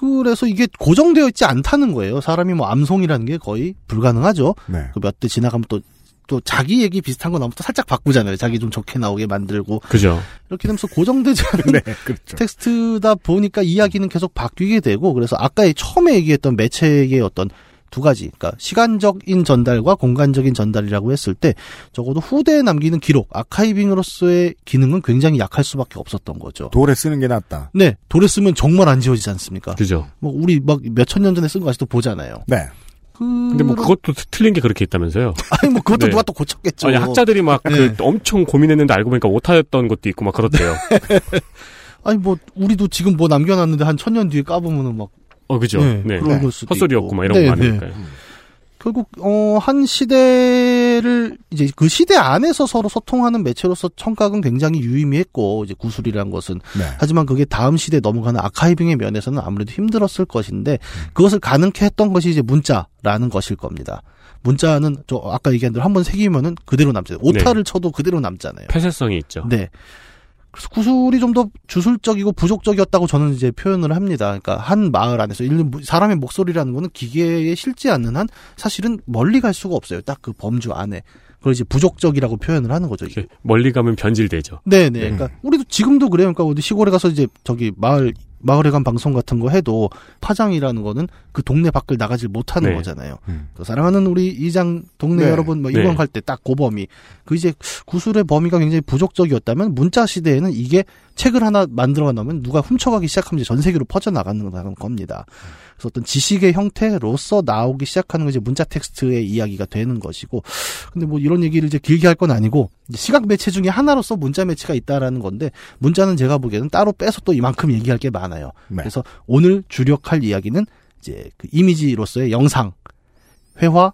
네. 그래서 이게 고정되어 있지 않다는 거예요. 사람이 뭐 암송이라는 게 거의 불가능하죠. 네. 그 몇 대 지나가면 또, 또 자기 얘기 비슷한 거 나오면 또 살짝 바꾸잖아요. 자기 좀 좋게 나오게 만들고. 그죠. 이렇게 되면서 고정되지 않은 [LAUGHS] 네. 그렇죠. 텍스트다 보니까 이야기는 계속 바뀌게 되고 그래서 아까 처음에 얘기했던 매체의 어떤 두 가지, 그러니까 시간적인 전달과 공간적인 전달이라고 했을 때 적어도 후대에 남기는 기록, 아카이빙으로서의 기능은 굉장히 약할 수밖에 없었던 거죠. 돌에 쓰는 게 낫다. 네, 돌에 쓰면 정말 안 지워지지 않습니까? 그죠. 뭐 우리 막 몇천 년 전에 쓴 거 아직도 보잖아요. 네. 근데 뭐 그것도 틀린 게 그렇게 있다면서요. [LAUGHS] 아니 뭐 그것도 네. 누가 또 고쳤겠죠. 아니 학자들이 막그 네. 엄청 고민했는데 알고 보니까 오타였던 것도 있고 막 그렇대요. [LAUGHS] 아니 뭐 우리도 지금 뭐 남겨놨는데 한 천 년 뒤에 까보면은 막 어 그죠. 네, 네. 그런 걸 수도 헛소리였고. 막 이런 네, 거 네. 많으니까요. 결국 어 한 시대를 이제 그 시대 안에서 서로 소통하는 매체로서 청각은 굉장히 유의미했고 이제 구술이라는 것은 네. 하지만 그게 다음 시대에 넘어가는 아카이빙의 면에서는 아무래도 힘들었을 것인데 그것을 가능케 했던 것이 이제 문자라는 것일 겁니다. 문자는 저 아까 얘기한 대로 한 번 새기면은 그대로 남잖아요. 오타를 쳐도 그대로 남잖아요. 폐쇄성이 있죠. 네. 그래서 구술이 좀 더 주술적이고 부족적이었다고 저는 이제 표현을 합니다. 그러니까 한 마을 안에서 무- 사람의 목소리라는 거는 기계에 실지 않는 한 사실은 멀리 갈 수가 없어요. 딱 그 범주 안에. 그걸 이제 부족적이라고 표현을 하는 거죠. 이게. 멀리 가면 변질되죠. 네네. 네. 그러니까 우리도 지금도 그래요. 그러니까 어디 시골에 가서 이제 저기 마을 마을에 간 방송 같은 거 해도 파장이라는 거는 그 동네 밖을 나가질 못하는 네. 거잖아요. 음. 그 사랑하는 우리 이장 동네 네. 여러분 뭐 네. 이번 갈때딱 고범위 그 이제 구술의 범위가 굉장히 부족적이었다면 문자 시대에는 이게 책을 하나 만들어 놓으면 누가 훔쳐가기 시작하면 전 세계로 퍼져 나가는 겁니다. 그래서 어떤 지식의 형태로서 나오기 시작하는 게 이제 문자 텍스트의 이야기가 되는 것이고 근데 뭐 이런 얘기를 이제 길게 할 건 아니고 시각 매체 중에 하나로서 문자 매체가 있다라는 건데 문자는 제가 보기에는 따로 빼서 또 이만큼 얘기할 게 많아요. 네. 그래서 오늘 주력할 이야기는 이제 그 이미지로서의 영상, 회화,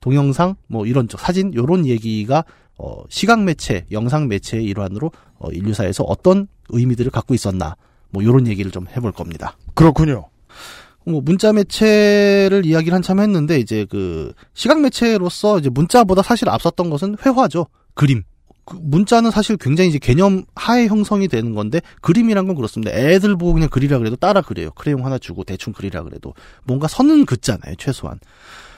동영상, 뭐 이런 쪽 사진 요런 얘기가 어 시각 매체, 영상 매체의 일환으로 어 인류사에서 어떤 의미들을 갖고 있었나 뭐 요런 얘기를 좀 해볼 겁니다. 그렇군요. 뭐 문자 매체를 이야기를 한참 했는데 이제 그 시각 매체로서 이제 문자보다 사실 앞섰던 것은 회화죠. 그림. 그 문자는 사실 굉장히 이제 개념 하에 형성이 되는 건데 그림이란 건 그렇습니다. 애들 보고 그냥 그리라 그래도 따라 그래요. 크레용 하나 주고 대충 그리라 그래도 뭔가 선은 긋잖아요. 최소한.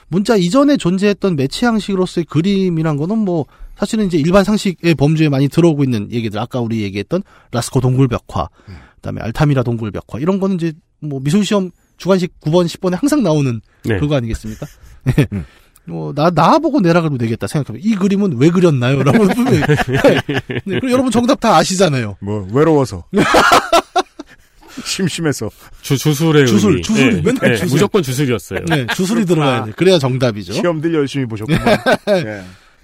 문자 이전에 존재했던 매체 양식으로서의 그림이란 거는 뭐 사실은 이제 일반 상식의 범주에 많이 들어오고 있는 얘기들 아까 우리 얘기했던 라스코 동굴벽화 그다음에 알타미라 동굴벽화 이런 거는 이제 뭐 미술 시험 주관식 9번 10번에 항상 나오는 네. 그거 아니겠습니까? [LAUGHS] 음. 뭐, 나, 나보고 내라 그러면 되겠다 생각하면, 이 그림은 왜 그렸나요? 라고 [LAUGHS] 분명히. 네, 그리고 여러분 정답 다 아시잖아요. 뭐 외로워서 [LAUGHS] 심심해서 주, 주술의 주술, 의미. 주술, 네. 맨날 네, 주술. 무조건 주술이었어요. 네, 주술이 들어가야 돼. 그래야 정답이죠. 시험들 열심히 보셨구만. 네.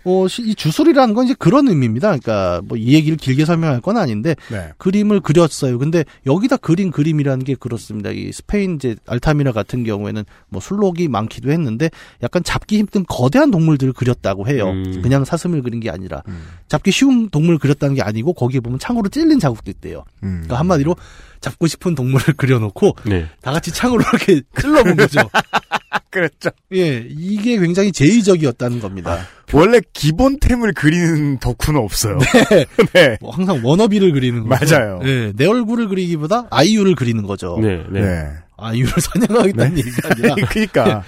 어, 시- 이 주술이라는 건 이제 그런 의미입니다. 그러니까, 뭐, 이 얘기를 길게 설명할 건 아닌데, 네. 그림을 그렸어요. 근데 여기다 그린 그림이라는 게 그렇습니다. 이 스페인 이제 알타미라 같은 경우에는 뭐 술록이 많기도 했는데 약간 잡기 힘든 거대한 동물들을 그렸다고 해요. 음. 그냥 사슴을 그린 게 아니라 음. 잡기 쉬운 동물을 그렸다는 게 아니고 거기에 보면 창으로 찔린 자국도 있대요. 음. 그러니까 한마디로 잡고 싶은 동물을 [LAUGHS] 그려놓고 네. 다 같이 창으로 이렇게 [LAUGHS] 찔러본 거죠. [LAUGHS] [LAUGHS] 그랬죠. 예, 이게 굉장히 제의적이었다는 겁니다. 원래 기본템을 그리는 덕후는 없어요. [LAUGHS] 네. 뭐 항상 워너비를 그리는 거죠. 맞아요. 예, 내 얼굴을 그리기보다 아이유를 그리는 거죠. 네. 네. 네. 아이유를 [LAUGHS] 사냥하겠다는 얘기가 아니라 그러니까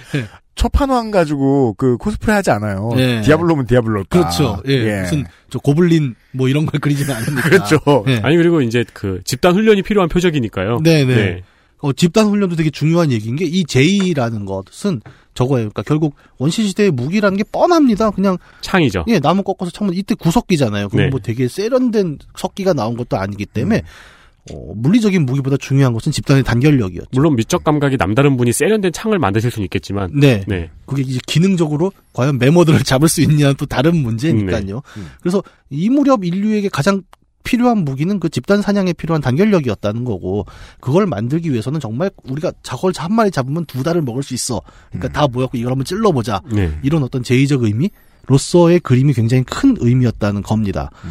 첫판왕 가지고 그 코스프레 하지 않아요. 네. 디아블로면 디아블로. 그렇죠. 예, 무슨 저 고블린 뭐 이런 걸 그리지는 않으니까. 그렇죠. 예. 아니 그리고 이제 그 집단 훈련이 필요한 표적이니까요. 네네. 어, 집단 훈련도 되게 중요한 얘기인 게 이 제의라는 것은 저거예요. 그러니까 결국 원시 시대의 무기라는 게 뻔합니다. 그냥 창이죠. 예 나무 꺾어서 쳐면 이때 구석기잖아요. 그럼 네. 뭐 되게 세련된 석기가 나온 것도 아니기 때문에 어, 물리적인 무기보다 중요한 것은 집단의 단결력이었죠. 물론 미적 감각이 남다른 분이 세련된 창을 만드실 수는 있겠지만, 네. 네, 그게 이제 기능적으로 과연 메모들을 [LAUGHS] 잡을 수 있냐는 또 다른 문제니까요. 음. 그래서 이 무렵 인류에게 가장 필요한 무기는 그 집단 사냥에 필요한 단결력이었다는 거고 그걸 만들기 위해서는 정말 우리가 저걸 한 마리 잡으면 두 달을 먹을 수 있어. 그러니까 음. 다 모였고 이걸 한번 찔러보자. 네. 이런 어떤 제의적 의미로서의 그림이 굉장히 큰 의미였다는 겁니다. 음.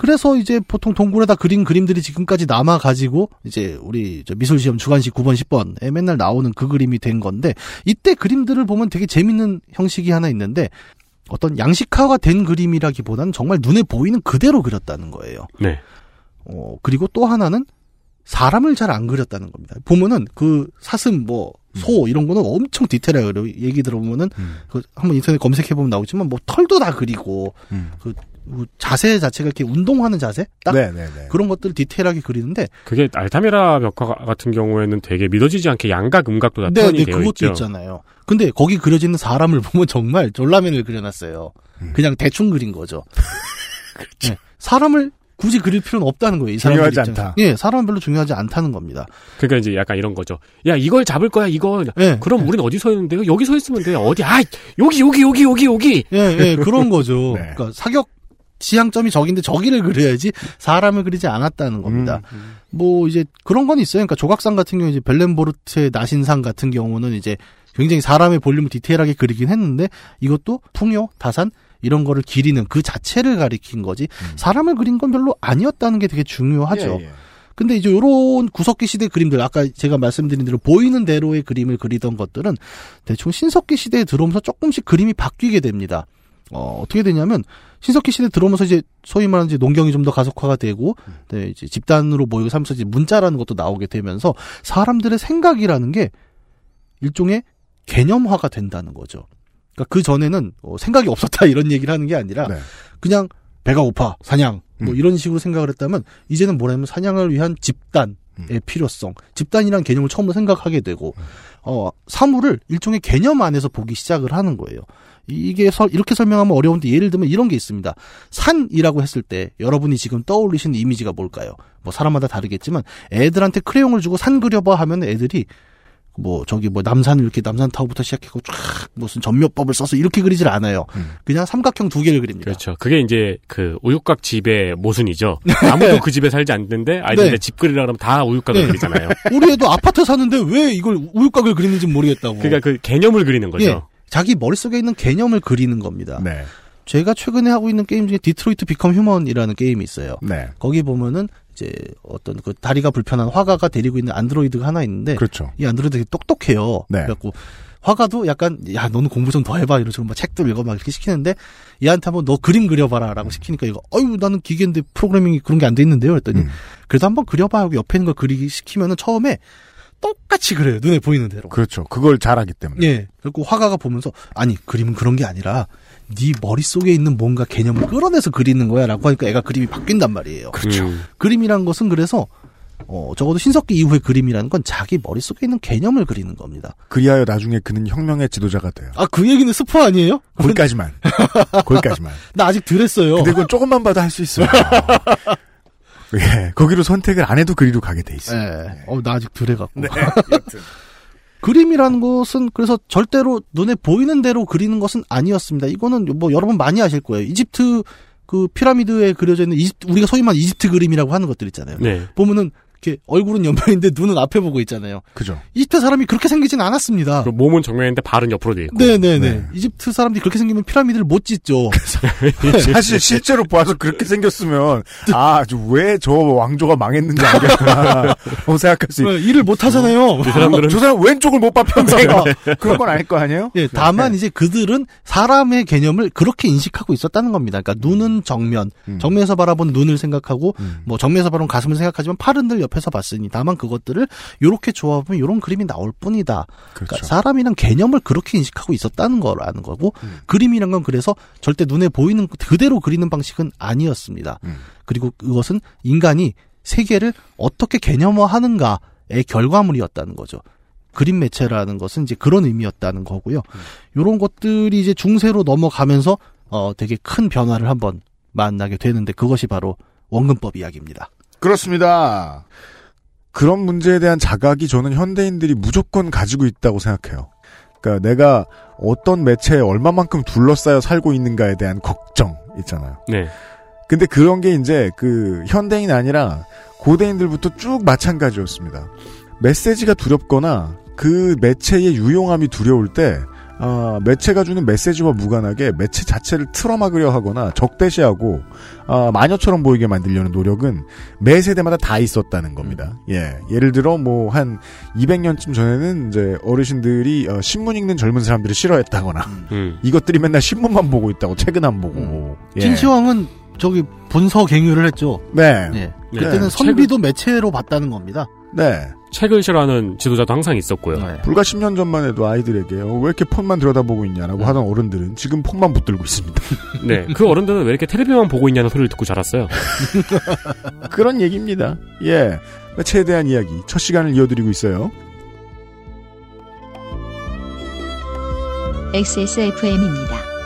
그래서 이제 보통 동굴에다 그린 그림들이 지금까지 남아 가지고 이제 우리 저 미술 시험 주관식 9번 10번에 맨날 나오는 그 그림이 된 건데 이때 그림들을 보면 되게 재밌는 형식이 하나 있는데 어떤 양식화가 된 그림이라기보다는 정말 눈에 보이는 그대로 그렸다는 거예요. 네. 어, 그리고 또 하나는 사람을 잘 안 그렸다는 겁니다. 보면은 그 사슴 뭐 소 이런 거는 엄청 디테일하게. 얘기 들어보면은 음. 그 한번 인터넷 검색해 보면 나오지만 뭐 털도 다 그리고 음. 그 자세 자체가 이렇게 운동하는 자세 딱 네네네. 그런 것들을 디테일하게 그리는데 그게 알타미라 벽화 같은 경우에는 되게 믿어지지 않게 양각, 음각도 다 네, 표현이 네, 되어 그것도 있죠. 있잖아요. 근데 거기 그려지는 사람을 [LAUGHS] 보면 정말 졸라맨을 그려놨어요. 음. 그냥 대충 그린 거죠. [LAUGHS] 네, 사람을 굳이 그릴 필요는 없다는 거예요. 이 사람들 중요하지. 않다. 예, 사람은 별로 중요하지 않다는 겁니다. 그러니까 이제 약간 이런 거죠. 야, 이걸 잡을 거야, 이거. 예, 그럼 우린 어디 서 있는데요? 여기 서 있으면 돼요. 어디? 아, 여기, 여기, 여기, 여기, 여기. 예, 예, 그런 [LAUGHS] 거죠. 네. 그러니까 사격 지향점이 저긴데 저기를 그려야지 사람을 그리지 않았다는 겁니다. 음. 뭐 이제 그런 건 있어요. 그러니까 조각상 같은 경우 이제 벨렌보르트의 나신상 같은 경우는 이제 굉장히 사람의 볼륨을 디테일하게 그리긴 했는데 이것도 풍요, 다산 이런 거를 기리는 그 자체를 가리킨 거지 사람을 그린 건 별로 아니었다는 게 되게 중요하죠. 예, 예. 근데 이제 요런 구석기 시대 그림들 아까 제가 말씀드린 대로 보이는 대로의 그림을 그리던 것들은 대충 신석기 시대에 들어오면서 조금씩 그림이 바뀌게 됩니다. 어, 어떻게 되냐면 신석기 시대 들어오면서 이제 소위 말하는 이제 농경이 좀 더 가속화가 되고 네, 이제 집단으로 모이고 살면서 이제 문자라는 것도 나오게 되면서 사람들의 생각이라는 게 일종의 개념화가 된다는 거죠. 그러니까 그 전에는 어, 생각이 없었다 이런 얘기를 하는 게 아니라 네. 그냥 배가 고파 사냥 뭐 음. 이런 식으로 생각을 했다면 이제는 뭐냐면 사냥을 위한 집단 의 음. 필요성 집단이란 개념을 처음으로 생각하게 되고 어 사물을 일종의 개념 안에서 보기 시작을 하는 거예요 이게 설- 이렇게 설명하면 어려운데 예를 들면 이런 게 있습니다 산이라고 했을 때 여러분이 지금 떠올리시는 이미지가 뭘까요 뭐 사람마다 다르겠지만 애들한테 크레용을 주고 산 그려봐 하면 애들이 뭐 저기 뭐 남산을 이렇게 남산 타워부터 시작해고 쫙 무슨 전묘법을 써서 이렇게 그리질 않아요. 음. 그냥 삼각형 두 개를 그립니다. 그렇죠. 그게 이제 그 우육각 집의 모순이죠. [LAUGHS] 아무도 그 집에 살지 않는데 아이들한테 네. 집 그리라 그러면 다 우육각을 네. 그리잖아요. [LAUGHS] 우리 애도 아파트 사는데 왜 이걸 우유곽을 그리는지 모르겠다고. 그러니까 그 개념을 그리는 거죠. 예, 자기 머릿속에 있는 개념을 그리는 겁니다. 네. 제가 최근에 하고 있는 게임 중에 Detroit Become Human이라는 게임이 있어요. 네. 거기 보면은 이제 어떤 그 다리가 불편한 화가가 데리고 있는 안드로이드가 하나 있는데 그렇죠. 이 안드로이드 되게 똑똑해요. 네. 그래갖고 화가도 약간 야 너는 공부 좀 더 해봐 이런 식으로 막 책도 읽어 막 이렇게 시키는데 얘한테 한번 너 그림 그려봐라라고 시키니까 이거 어유 나는 기계인데 프로그래밍이 그런 게 안 돼 있는데요. 했더니 음. 그래도 한번 그려봐 하고 옆에 있는 걸 그리기 시키면은 처음에 똑같이 그래요 눈에 보이는 대로. 그렇죠. 그걸 잘하기 때문에. 예. 그리고 화가가 보면서 아니 그림은 그런 게 아니라 네 머릿속에 있는 뭔가 개념을 끌어내서 그리는 거야라고 하니까 애가 그림이 바뀐단 말이에요. 그렇죠. 음. 그림이란 것은 그래서 어 적어도 신석기 이후의 그림이라는 건 자기 머릿속에 있는 개념을 그리는 겁니다. 그리하여 나중에 그는 혁명의 지도자가 돼요. 아 그 얘기는 스포 아니에요? 거기까지만. [LAUGHS] 거기까지만. 나 아직 덜 했어요. 근데 그건 조금만 봐도 할 수 있어요. [LAUGHS] 예, 거기로 선택을 안 해도 그리로 가게 돼 있어요. 예. 어, 나 아직 덜 해갖고. 네. 여튼. 그림이라는 것은 그래서 절대로 눈에 보이는 대로 그리는 것은 아니었습니다. 이거는 뭐 여러분 많이 아실 거예요. 이집트 그 피라미드에 그려져 있는 이집트, 우리가 소위 말하는 이집트 그림이라고 하는 것들 있잖아요. 네. 보면은 이렇게 얼굴은 옆면인데 눈은 앞에 보고 있잖아요. 그죠. 이집트 사람이 그렇게 생기진 않았습니다. 몸은 정면인데 발은 옆으로 돼 있고. 네네네. 네. 이집트 사람들이 그렇게 생기면 피라미드를 못 짓죠. [LAUGHS] 사실 실제로 봐서 그렇게 생겼으면 아 왜 저 왕조가 망했는지 알겠구나. [LAUGHS] 뭐 생각할 수 있. 네, 일을 못 하잖아요. 그 사람들은 저 사람 왼쪽을 못 봐 평생. 그런 건 아닐 거 아니에요? 예, 다만 이제 그들은 사람의 개념을 그렇게 인식하고 있었다는 겁니다. 그러니까 눈은 정면, 음. 정면에서 바라본 눈을 생각하고 음. 뭐 정면에서 바라본 가슴을 생각하지만 팔은 늘직 접 해서 봤으니 다만 그것들을 요렇게 조합하면 요런 그림이 나올 뿐이다. 그렇죠. 그러니까 사람이란 개념을 그렇게 인식하고 있었다는 거라는 거고 음. 그림이란 건 그래서 절대 눈에 보이는 그대로 그리는 방식은 아니었습니다. 음. 그리고 그것은 인간이 세계를 어떻게 개념화하는가의 결과물이었다는 거죠. 그림 매체라는 것은 이제 그런 의미였다는 거고요. 요런 것들이 이제 중세로 넘어가면서 어 되게 큰 변화를 한번 만나게 되는데 그것이 바로 원근법 이야기입니다. 그렇습니다. 그런 문제에 대한 자각이 저는 현대인들이 무조건 가지고 있다고 생각해요. 그러니까 내가 어떤 매체에 얼마만큼 둘러싸여 살고 있는가에 대한 걱정 있잖아요. 네. 근데 그런 게 이제 그 현대인 아니라 고대인들부터 쭉 마찬가지였습니다. 메시지가 두렵거나 그 매체의 유용함이 두려울 때 아, 매체가 주는 메시지와 무관하게 매체 자체를 틀어막으려 하거나 적대시하고 아, 마녀처럼 보이게 만들려는 노력은 매 세대마다 다 있었다는 겁니다. 예, 예를 들어 뭐 한 200년쯤 전에는 이제 어르신들이 어, 신문 읽는 젊은 사람들을 싫어했다거나 음. 이것들이 맨날 신문만 보고 있다고 책은 안 보고 예. 진시황은 저기 본서 갱유를 했죠. 네. 예. 네. 그때는 책을- 선비도 매체로 봤다는 겁니다. 네. 책을 싫어하는 지도자도 항상 있었고요. 네. 불과 10년 전만 해도 아이들에게 어, 왜 이렇게 폰만 들여다보고 있냐라고 하던 어른들은 지금 폰만 붙들고 있습니다. [LAUGHS] 네. 그 어른들은 왜 이렇게 텔레비만 보고 있냐는 소리를 듣고 자랐어요. [LAUGHS] 그런 얘기입니다. 예. 매체에 대한 이야기 첫 시간을 이어드리고 있어요. XSFM입니다.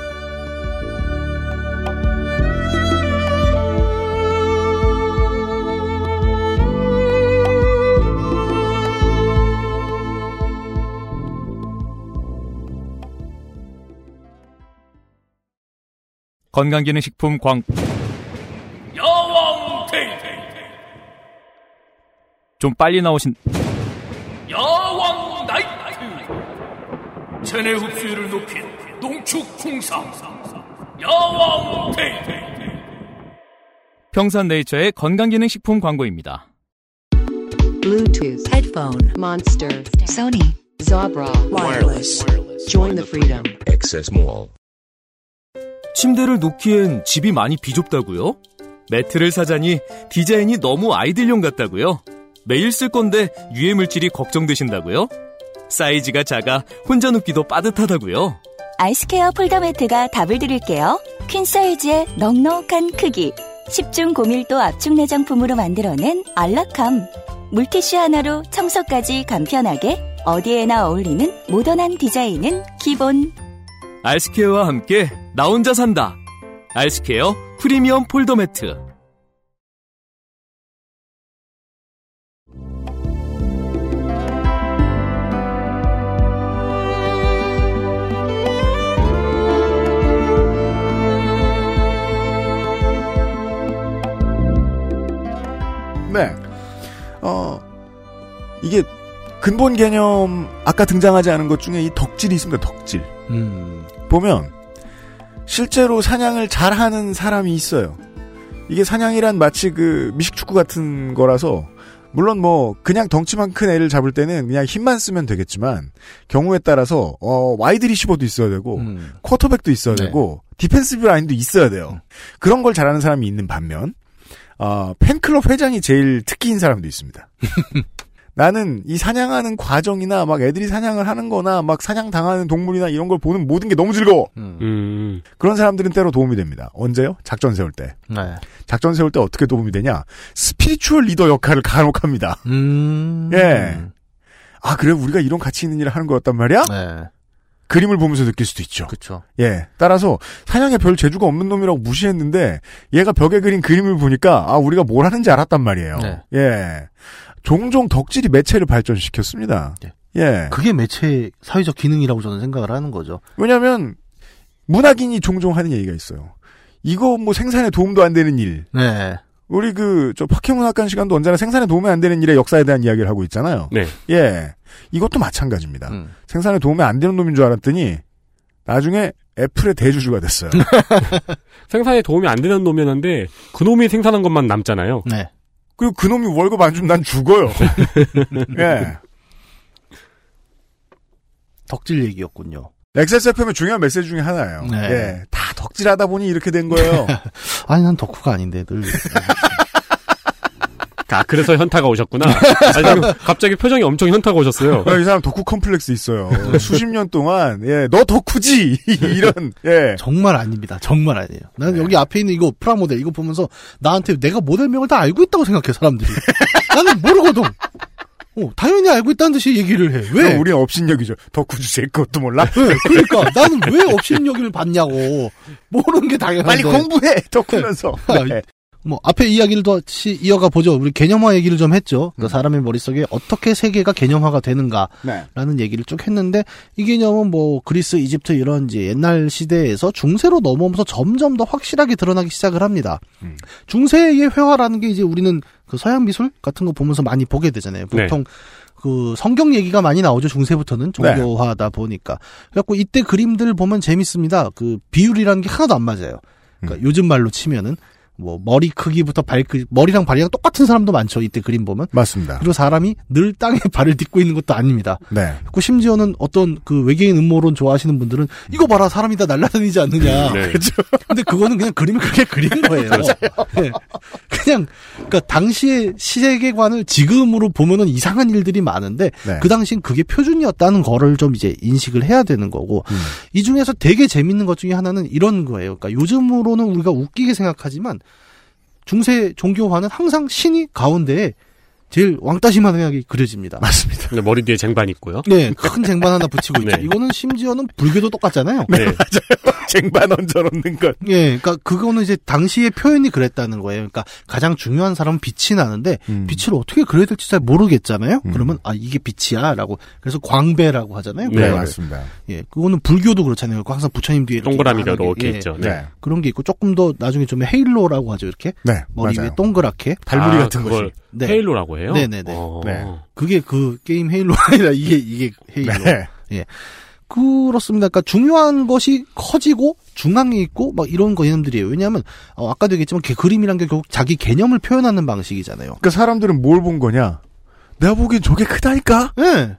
건강기능식품 광 야왕 테이테 좀 빨리 나오신 야왕 나이트 체내 흡수율을 높인 농축 홍삼 야왕 테이테 평산네이처의 건강기능식품 광고입니다. Bluetooth, headphone, Monster, Sony, Zabra, wireless. Join the freedom. Access Mall. 침대를 놓기엔 집이 많이 비좁다고요? 매트를 사자니 디자인이 너무 아이들용 같다고요? 매일 쓸 건데 유해 물질이 걱정되신다고요? 사이즈가 작아 혼자 눕기도 빠듯하다고요? 아이스케어 폴더 매트가 답을 드릴게요. 퀸 사이즈의 넉넉한 크기, 10중 고밀도 압축 내장품으로 만들어낸 안락함. 물티슈 하나로 청소까지 간편하게 어디에나 어울리는 모던한 디자인은 기본. 알스케어와 함께 나 혼자 산다. 알스케어 프리미엄 폴더 매트. 네. 어, 이게 근본 개념 아까 등장하지 않은 것 중에 이 덕질이 있습니다. 덕질. 음. 보면 실제로 사냥을 잘하는 사람이 있어요. 이게 사냥이란 마치 그 미식축구 같은 거라서 물론 뭐 그냥 덩치만 큰 애를 잡을 때는 그냥 힘만 쓰면 되겠지만 경우에 따라서 어 wide receiver도 있어야 되고 음. 쿼터백도 있어야 네. 되고 defensive line도 있어야 돼요. 그런 걸 잘하는 사람이 있는 반면 어, 팬클럽 회장이 제일 특기인 사람도 있습니다. [LAUGHS] 나는 이 사냥하는 과정이나 막 애들이 사냥을 하는 거나 막 사냥 당하는 동물이나 이런 걸 보는 모든 게 너무 즐거워. 음. 음. 그런 사람들은 때로 도움이 됩니다. 언제요? 작전 세울 때. 네. 작전 세울 때 어떻게 도움이 되냐? spiritual leader 역할을 간혹 합니다. 음. 예. 아, 그래, 우리가 이런 가치 있는 일을 하는 거였단 말이야? 네. 그림을 보면서 느낄 수도 있죠. 그쵸. 예. 따라서 사냥에 별 재주가 없는 놈이라고 무시했는데 얘가 벽에 그린 그림을 보니까 아, 우리가 뭘 하는지 알았단 말이에요. 네. 예. 종종 덕질이 매체를 발전시켰습니다. 예. 예. 그게 매체의 사회적 기능이라고 저는 생각을 하는 거죠. 왜냐면 문학인이 종종 하는 얘기가 있어요. 이거 뭐 생산에 도움도 안 되는 일. 네. 우리 그저 박해문학관 시간도 언제나 생산에 도움이 안 되는 일의 역사에 대한 이야기를 하고 있잖아요. 네. 예. 이것도 마찬가지입니다. 음. 생산에 도움이 안 되는 놈인 줄 알았더니 나중에 애플의 대주주가 됐어요. [LAUGHS] 생산에 도움이 안 되는 놈이었는데 그 놈이 생산한 것만 남잖아요. 네. 그리고 그 놈이 월급 안 주면 난 죽어요. [LAUGHS] 예. 덕질 얘기였군요. XSFM의 중요한 메시지 중에 하나예요. 네. 예. 다 덕질하다 보니 이렇게 된 거예요. [LAUGHS] 아니, 난 덕후가 아닌데, 늘. [LAUGHS] 아, 그래서 현타가 오셨구나. [LAUGHS] 아니, 갑자기 표정이 엄청 현타가 오셨어요. 아, 이 사람 덕후 컴플렉스 있어요. 수십 년 동안 예, 너 덕후지 [LAUGHS] 이런 예. 정말 아닙니다. 정말 아니에요. 나는 여기 앞에 있는 이거 프라모델 이거 보면서 나한테 내가 모델명을 다 알고 있다고 생각해 사람들이. 나는 모르거든. 어, 당연히 알고 있다는 듯이 얘기를 해. 왜? 우리는 업신여기죠. 덕후 주제 그것도 몰라? 네, 그러니까 나는 왜 업신여기를 받냐고 모르는 게 당연한데. 빨리 공부해 덕후면서. 아, 네. 뭐 앞에 이야기를 더 시- 이어가 보죠. 우리 개념화 얘기를 좀 했죠. 음. 그 사람의 머릿속에 어떻게 세계가 개념화가 되는가라는 네. 얘기를 쭉 했는데 이 개념은 뭐 그리스, 이집트 이런 이제 옛날 시대에서 중세로 넘어오면서 점점 더 확실하게 드러나기 시작을 합니다. 음. 중세의 회화라는 게 이제 우리는 그 서양 미술 같은 거 보면서 많이 보게 되잖아요. 네. 보통 그 성경 얘기가 많이 나오죠. 중세부터는 종교화다 보니까. 그래갖고 이때 그림들 보면 재밌습니다. 그 비율이라는 게 하나도 안 맞아요. 그러니까 음. 요즘 말로 치면은 뭐 머리 크기부터 발 크, 머리랑 발이랑 똑같은 사람도 많죠. 이때 그림 보면. 맞습니다. 그리고 사람이 늘 땅에 [LAUGHS] 발을 딛고 있는 것도 아닙니다. 네. 그 심지어는 어떤 그 외계인 음모론 좋아하시는 분들은 이거 봐라 사람이 다 날아다니지 않느냐. 네. [LAUGHS] 근데 그거는 그냥 그림을 그렇게 그린 거예요. [LAUGHS] 네. 그냥 그러니까 당시의 시세계관을 지금으로 보면은 이상한 일들이 많은데 네. 그 당시엔 그게 표준이었다는 거를 좀 이제 인식을 해야 되는 거고 음. 이 중에서 되게 재밌는 것 중에 하나는 이런 거예요. 그러니까 요즘으로는 우리가 웃기게 생각하지만 중세 종교화는 항상 신이 가운데에 제일 왕따시만하게 그려집니다. 맞습니다. 머리 뒤에 쟁반 있고요. 네, 큰 쟁반 하나 붙이고 있죠. [LAUGHS] 네. 이거는 심지어는 불교도 똑같잖아요. 네. [LAUGHS] 쟁반 얹어 놓는 것. 예, 그러니까 그거는 이제 당시의 표현이 그랬다는 거예요. 그러니까 가장 중요한 사람은 빛이 나는데 음. 빛을 어떻게 그려야 될지 잘 모르겠잖아요. 음. 그러면 아 이게 빛이야라고 그래서 광배라고 하잖아요. 네, 네, 그거를. 맞습니다. 예, 그거는 불교도 그렇잖아요. 항상 부처님 뒤에 동그라미가 이렇게 예, 있죠. 네. 네. 그런 게 있고 조금 더 나중에 좀 헤일로라고 하죠. 이렇게 네. 머리 맞아요. 위에 동그랗게. 달무리 아, 같은 그걸 것이. 네. 헤일로라고 해요? 네네네. 어. 네. 그게 그 게임 헤일로가 [LAUGHS] 아니라 이게 이게 헤일로. 네. 그렇습니다. 그러니까 중요한 것이 커지고 중앙에 있고 막 이런 개념들이에요. 왜냐하면 어, 아까도 얘기했지만 그 그림이란 게 결국 자기 개념을 표현하는 방식이잖아요. 그러니까 사람들은 뭘 본 거냐? 내가 보기엔 저게 크다니까? 네.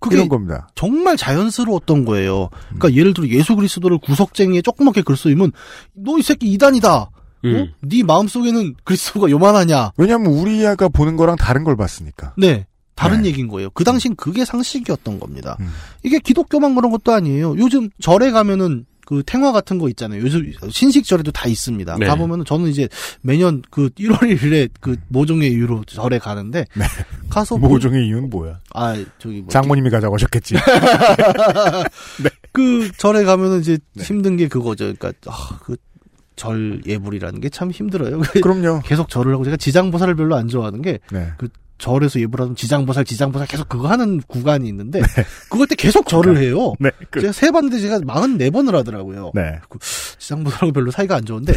그게 이런 겁니다. 정말 자연스러웠던 거예요. 그러니까 예를 들어 예수 그리스도를 구석쟁이에 조그맣게 글 쓰이면 너 이 새끼 이단이다. 음. 어? 네 마음속에는 그리스도가 요만하냐. 왜냐하면 우리가 보는 거랑 다른 걸 봤으니까. 네. 다른 네. 얘기인 거예요. 그 당시엔 그게 상식이었던 겁니다. 음. 이게 기독교만 그런 것도 아니에요. 요즘 절에 가면은 그 탱화 같은 거 있잖아요. 요즘 신식절에도 다 있습니다. 네. 가보면은 저는 이제 매년 그 1월 1일에 그 모종의 이유로 절에 가는데 네. 가서 모종의 이유는 뭐야? 아 저기 뭐 장모님이 가자고 하셨겠지. [LAUGHS] 그 절에 가면은 이제 네. 힘든 게 그거죠. 그러니까 아, 그 절 예불이라는 게 참 힘들어요. [LAUGHS] 그럼요. 계속 절을 하고 제가 지장보살을 별로 안 좋아하는 게 네. 절에서 예불하면 지장보살 지장보살 계속 그거 하는 구간이 있는데 그걸 때 계속 절을 해요. 네. 그, 제가 세 봤는데 제가 44번을 하더라고요. 네. 지장보살하고 별로 사이가 안 좋은데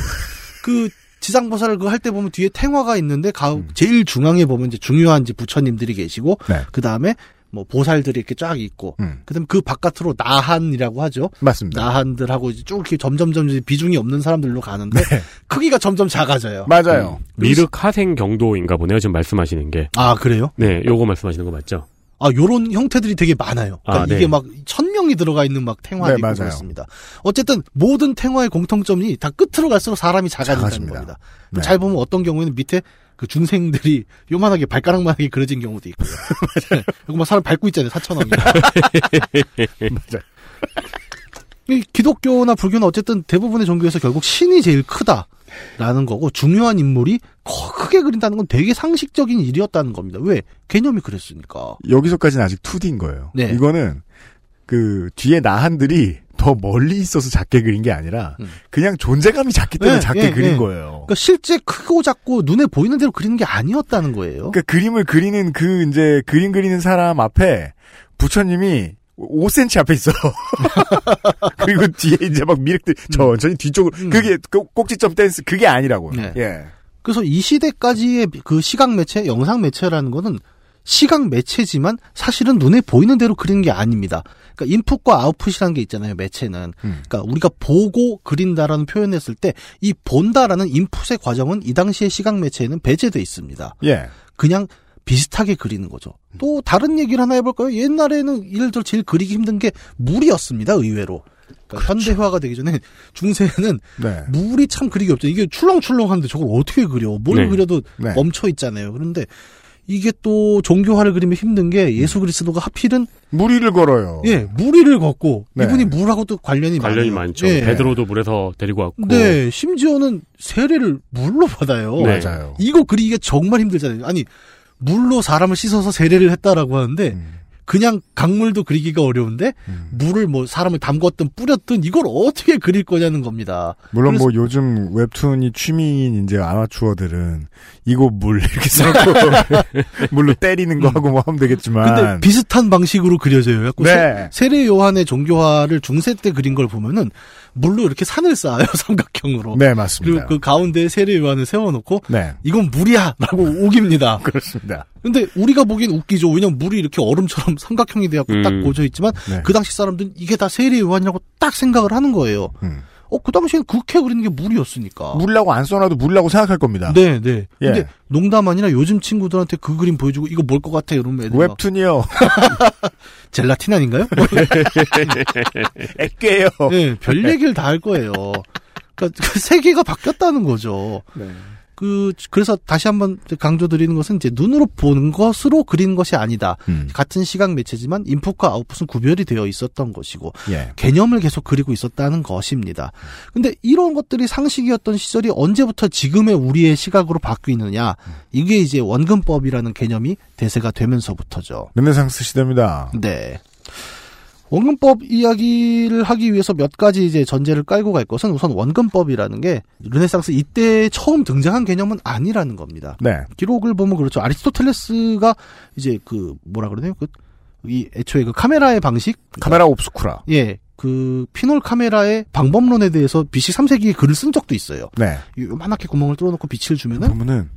그 지장보살을 그 할 때 보면 뒤에 탱화가 있는데 가 음. 제일 중앙에 보면 이제 중요한 이제 부처님들이 계시고 네. 그 다음에 뭐 보살들이 이렇게 쫙 있고 음. 그다음 그 바깥으로 나한이라고 하죠. 맞습니다. 나한들하고 이제 쭉 이렇게 점점점 비중이 없는 사람들로 가는데 크기가 점점 작아져요. 네. 맞아요. 미륵 하생 경도인가 보네요. 지금 말씀하시는 게. 아 그래요? 네, 요거 말씀하시는 거 맞죠? 아 요런 형태들이 되게 많아요. 그러니까 아, 네. 이게 막 천 명이 들어가 있는 막 탱화도 네, 있고. 그렇습니다. 어쨌든 모든 탱화의 공통점이 다 끝으로 갈수록 사람이 작아진다는 작아집니다. 겁니다. 네. 잘 보면 어떤 경우에는 밑에 그 중생들이 요만하게 발가락만하게 그려진 경우도 있고요. [LAUGHS] 그리고 막 사람 밟고 있잖아요. 사천왕이. [LAUGHS] 맞아요. 이 기독교나 불교는 어쨌든 대부분의 종교에서 결국 신이 제일 크다라는 거고 중요한 인물이 커- 크게 그린다는 건 되게 상식적인 일이었다는 겁니다. 왜? 개념이 그랬으니까. 여기서까지는 아직 2D인 거예요. 네. 이거는 그 뒤에 나한들이 더 멀리 있어서 작게 그린 게 아니라 음. 그냥 존재감이 작기 때문에 네, 작게 네, 그린 네. 거예요. 그러니까 실제 크고 작고 눈에 보이는 대로 그리는 게 아니었다는 거예요. 그러니까 그림을 그리는 그 이제 그림 그리는 사람 앞에 부처님이 5cm 앞에 있어. [LAUGHS] 그리고 뒤에 이제 막 미륵들 천천히 뒤쪽으로 음. 그게 그 꼭지점 댄스 그게 아니라고요. 네. 예. 그래서 이 시대까지의 그 시각 매체, 영상 매체라는 거는 시각 매체지만 사실은 눈에 보이는 대로 그리는 게 아닙니다. 그러니까 인풋과 아웃풋이라는 게 있잖아요, 매체는. 음. 그러니까 우리가 보고 그린다라는 표현했을 때 이 본다라는 인풋의 과정은 이 당시의 시각 매체에는 배제돼 있습니다. 예. 그냥 비슷하게 그리는 거죠. 또 다른 얘기를 하나 해볼까요? 옛날에는 예를 들어 제일 그리기 힘든 게 물이었습니다, 의외로. 그러니까 현대화가 되기 전에 [LAUGHS] 중세에는 네. 물이 참 그리기 없죠. 이게 출렁출렁한데 저걸 어떻게 그려? 뭘 네. 그려도 네. 멈춰 있잖아요. 그런데 이게 또 종교화를 그리면 힘든 게 예수 그리스도가 하필은 무리를 걸어요. 예 무리를 걷고 네. 이분이 물하고 또 관련이 관련이 많아요. 많죠. 예. 베드로도 물에서 데리고 왔고. 네, 심지어는 세례를 물로 받아요. 네. 맞아요. 이거 그리기가 정말 힘들잖아요. 아니 물로 사람을 씻어서 세례를 했다라고 하는데 음. 그냥 강물도 그리기가 어려운데 음. 물을 뭐 사람을 담궜든 뿌렸든 이걸 어떻게 그릴 거냐는 겁니다. 물론 뭐 요즘 웹툰이 취미인 이제 아마추어들은 이거 물 이렇게 써놓고 [LAUGHS] 물로 때리는 거 하고 뭐 하면 되겠지만. 근데 비슷한 방식으로 그려져요. 약간 네. 세, 례 요한의 종교화를 중세 때 그린 걸 보면은 물로 이렇게 산을 쌓아요 [LAUGHS] 삼각형으로. 네, 맞습니다. 그리고 그 가운데 세례 요한을 세워놓고 네. 이건 물이야라고 [LAUGHS] 우깁니다. [LAUGHS] 그렇습니다. 근데 우리가 보기엔 웃기죠. 왜냐면 물이 이렇게 얼음처럼 삼각형이 되었고 음. 딱 고져 있지만 네. 그 당시 사람들은 이게 다 세례 요한이라고 딱 생각을 하는 거예요. 음. 어, 그 당시엔 그렇게 그리는 게 물이었으니까. 물이라고 안 써놔도 물이라고 생각할 겁니다. 네, 네. 예. 근데 농담 아니라 요즘 친구들한테 그 그림 보여주고 이거 뭘 것 같아 이러면 애들 막 웹툰이요. [LAUGHS] 젤라틴 아닌가요? [LAUGHS] 애깨요. 네, 별 얘기를 다 할 거예요. 그러니까 그 세계가 바뀌었다는 거죠. 네. 그 그래서 다시 한번 강조드리는 것은 이제 눈으로 보는 것으로 그리는 것이 아니다. 음. 같은 시각 매체지만 인풋과 아웃풋은 구별이 되어 있었던 것이고 예. 개념을 계속 그리고 있었다는 것입니다. 근데 이런 것들이 상식이었던 시절이 언제부터 지금의 우리의 시각으로 바뀌느냐? 이게 이제 원근법이라는 개념이 대세가 되면서부터죠. 르네상스 시대입니다. 네. 원근법 이야기를 하기 위해서 몇 가지 이제 전제를 깔고 갈 것은 우선 원근법이라는 게 르네상스 이때 처음 등장한 개념은 아니라는 겁니다. 네. 기록을 보면 그렇죠. 아리스토텔레스가 이제 그 뭐라 그러네요. 그 이 애초에 그 카메라의 방식 camera obscura. 예. 그 pinhole camera의 방법론에 대해서 BC 3세기에 글을 쓴 적도 있어요. 네. 요만하게 구멍을 뚫어놓고 빛을 주면은 보면은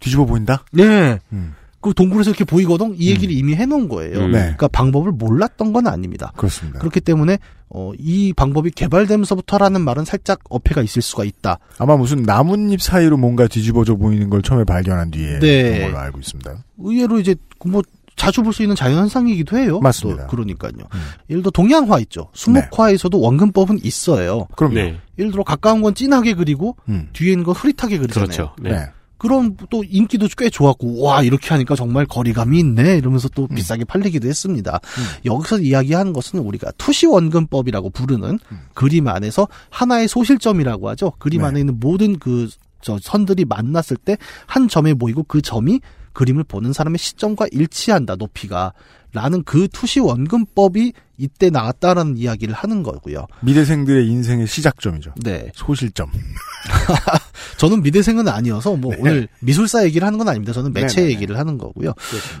뒤집어 보인다? 네. 음. 그 동굴에서 이렇게 보이거든. 이 얘기를 이미 해놓은 거예요. 음. 네. 그러니까 방법을 몰랐던 건 아닙니다. 그렇습니다. 그렇기 때문에 어, 이 방법이 개발되면서부터라는 말은 살짝 어폐가 있을 수가 있다. 아마 무슨 나뭇잎 사이로 뭔가 뒤집어져 보이는 걸 처음에 발견한 뒤에 네. 그런 걸로 알고 있습니다. 의외로 이제 뭐 자주 볼 수 있는 자연 현상이기도 해요. 맞습니다. 또 그러니까요. 음. 예를 들어 동양화 있죠. 수목화에서도 원근법은 있어요. 그럼요. 네. 예를 들어 가까운 건 진하게 그리고 음. 뒤에 있는 건 흐릿하게 그리잖아요. 그렇죠. 네. 네. 그럼 또 인기도 꽤 좋았고 와 이렇게 하니까 정말 거리감이 있네 이러면서 또 음. 비싸게 팔리기도 했습니다. 여기서 이야기하는 것은 우리가 투시 원근법이라고 부르는 그림 안에서 하나의 소실점이라고 하죠. 그림 음. 네. 안에 있는 모든 그 저 선들이 만났을 때 한 점에 모이고 그 점이 그림을 보는 사람의 시점과 일치한다 높이가 라는 그 투시 원근법이 이때 나왔다라는 이야기를 하는 거고요. 미대생들의 인생의 시작점이죠. 네. 소실점. [LAUGHS] 저는 미대생은 아니어서 뭐 오늘 미술사 얘기를 하는 건 아닙니다. 저는 매체 네, 네, 네. 얘기를 하는 거고요.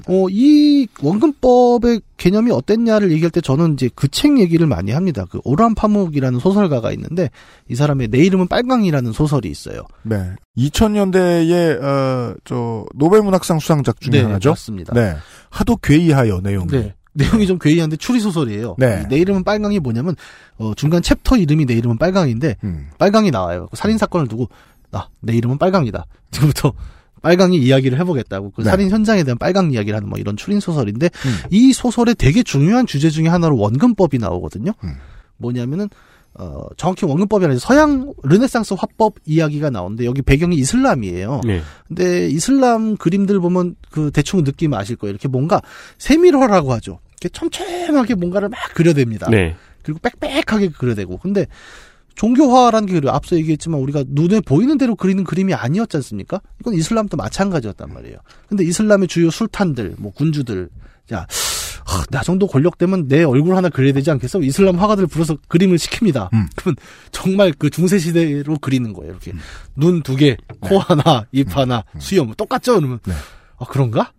어, 이 원근법의 개념이 어땠냐를 얘기할 때 저는 이제 그 책 얘기를 많이 합니다. 그 오르한 파묵이라는 소설가가 있는데 이 사람의 내 이름은 빨강이라는 소설이 있어요. 네. 2000년대의 어, 저 노벨 문학상 수상작 중에 네, 하나죠. 맞습니다. 네. 하도 괴이하여 내용이. 네. 내용이 좀 괴이한데 추리 소설이에요. 네. 이 내 이름은 빨강이 뭐냐면 어, 중간 챕터 이름이 내 이름은 빨강인데 음. 빨강이 나와요. 그 살인 사건을 두고 나 내 이름은 빨강이다. [LAUGHS] 지금부터 빨강이 이야기를 해보겠다고 그 네. 살인 현장에 대한 빨강 이야기를 하는 뭐 이런 추린 소설인데 음. 이 소설의 되게 중요한 주제 중에 하나로 원근법이 나오거든요. 음. 뭐냐면은 어 정확히 원근법이 아니라 서양 르네상스 화법 이야기가 나오는데 여기 배경이 이슬람이에요. 네. 근데 이슬람 그림들 보면 그 대충 느낌 아실 거예요. 이렇게 뭔가 세밀화라고 하죠. 이렇게 촘촘하게 뭔가를 막 그려댑니다. 네. 그리고 빽빽하게 그려대고. 근데 종교화라는 게 그래요. 앞서 얘기했지만 우리가 눈에 보이는 대로 그리는 그림이 아니었지 않습니까? 이건 이슬람도 마찬가지였단 말이에요. 근데 이슬람의 주요 술탄들, 뭐 군주들, 자, 하, 나 정도 권력되면 내 얼굴 하나 그려야 되지 않겠어? 이슬람 화가들 불러서 그림을 시킵니다. 음. 그러면 정말 그 중세 시대로 그리는 거예요. 이렇게 눈두 개, 코 하나, 입 하나, 수염 똑같죠? 그러면 네. 아 그런가?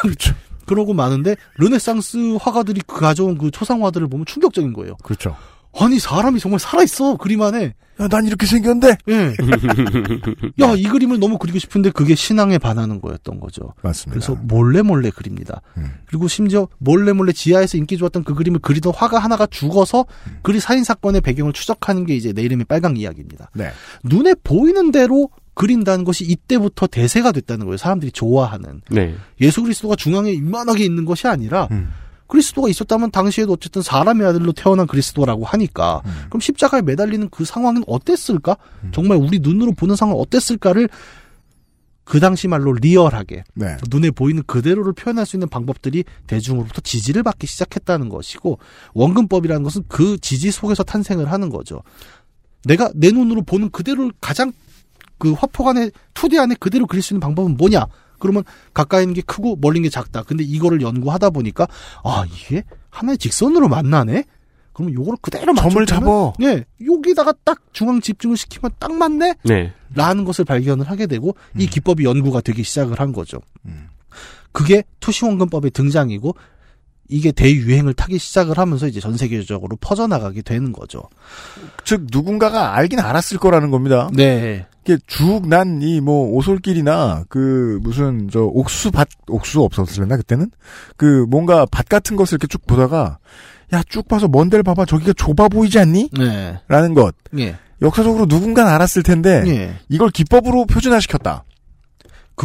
그렇죠. 그러고 마는데 르네상스 화가들이 그 가져온 그 초상화들을 보면 충격적인 거예요. 그렇죠. 아니 사람이 정말 살아있어 그림 안에 야, 난 이렇게 생겼는데. 예. 야이 그림을 너무 그리고 싶은데 그게 신앙에 반하는 거였던 거죠 맞습니다. 그래서 몰래 몰래 그립니다 음. 그리고 심지어 몰래 몰래 지하에서 인기 좋았던 그 그림을 그리던 화가 하나가 죽어서 그리 살인 사건의 배경을 추적하는 게 이제 내 이름의 빨강 이야기입니다 네. 눈에 보이는 대로 그린다는 것이 이때부터 대세가 됐다는 거예요 사람들이 좋아하는 네. 예수 그리스도가 중앙에 이만하게 있는 것이 아니라 음. 그리스도가 있었다면 당시에도 어쨌든 사람의 아들로 태어난 그리스도라고 하니까 음. 그럼 십자가에 매달리는 그 상황은 어땠을까? 정말 우리 눈으로 보는 상황은 어땠을까를 그 당시 말로 리얼하게 네. 눈에 보이는 그대로를 표현할 수 있는 방법들이 대중으로부터 지지를 받기 시작했다는 것이고 원근법이라는 것은 그 지지 속에서 탄생을 하는 거죠. 내가 내 눈으로 보는 그대로를 가장 그 화폭 안에 2D 안에 그대로 그릴 수 있는 방법은 뭐냐? 그러면 가까이 있는 게 크고 멀리 있는 게 작다. 근데 이거를 연구하다 보니까 아 이게 하나의 직선으로 만나네. 그러면 요거를 그대로 점을 잡어. 예, 여기다가 딱 중앙 집중을 시키면 딱 맞네. 네. 라는 것을 발견을 하게 되고 이 기법이 연구가 되기 시작을 한 거죠. 음. 그게 투시원근법의 등장이고 이게 대유행을 타기 시작을 하면서 이제 전 세계적으로 퍼져나가게 되는 거죠. 즉 누군가가 알긴 알았을 거라는 겁니다. 네. 이게 쭉 난 이 뭐 오솔길이나 그 무슨 저 옥수 밭 옥수 없었을랬나 그때는 그 뭔가 밭 같은 것을 이렇게 쭉 보다가 야 쭉 봐서 먼 데를 봐봐 저기가 좁아 보이지 않니? 네. 라는 것 예. 역사적으로 누군가는 알았을 텐데 예. 이걸 기법으로 표준화시켰다.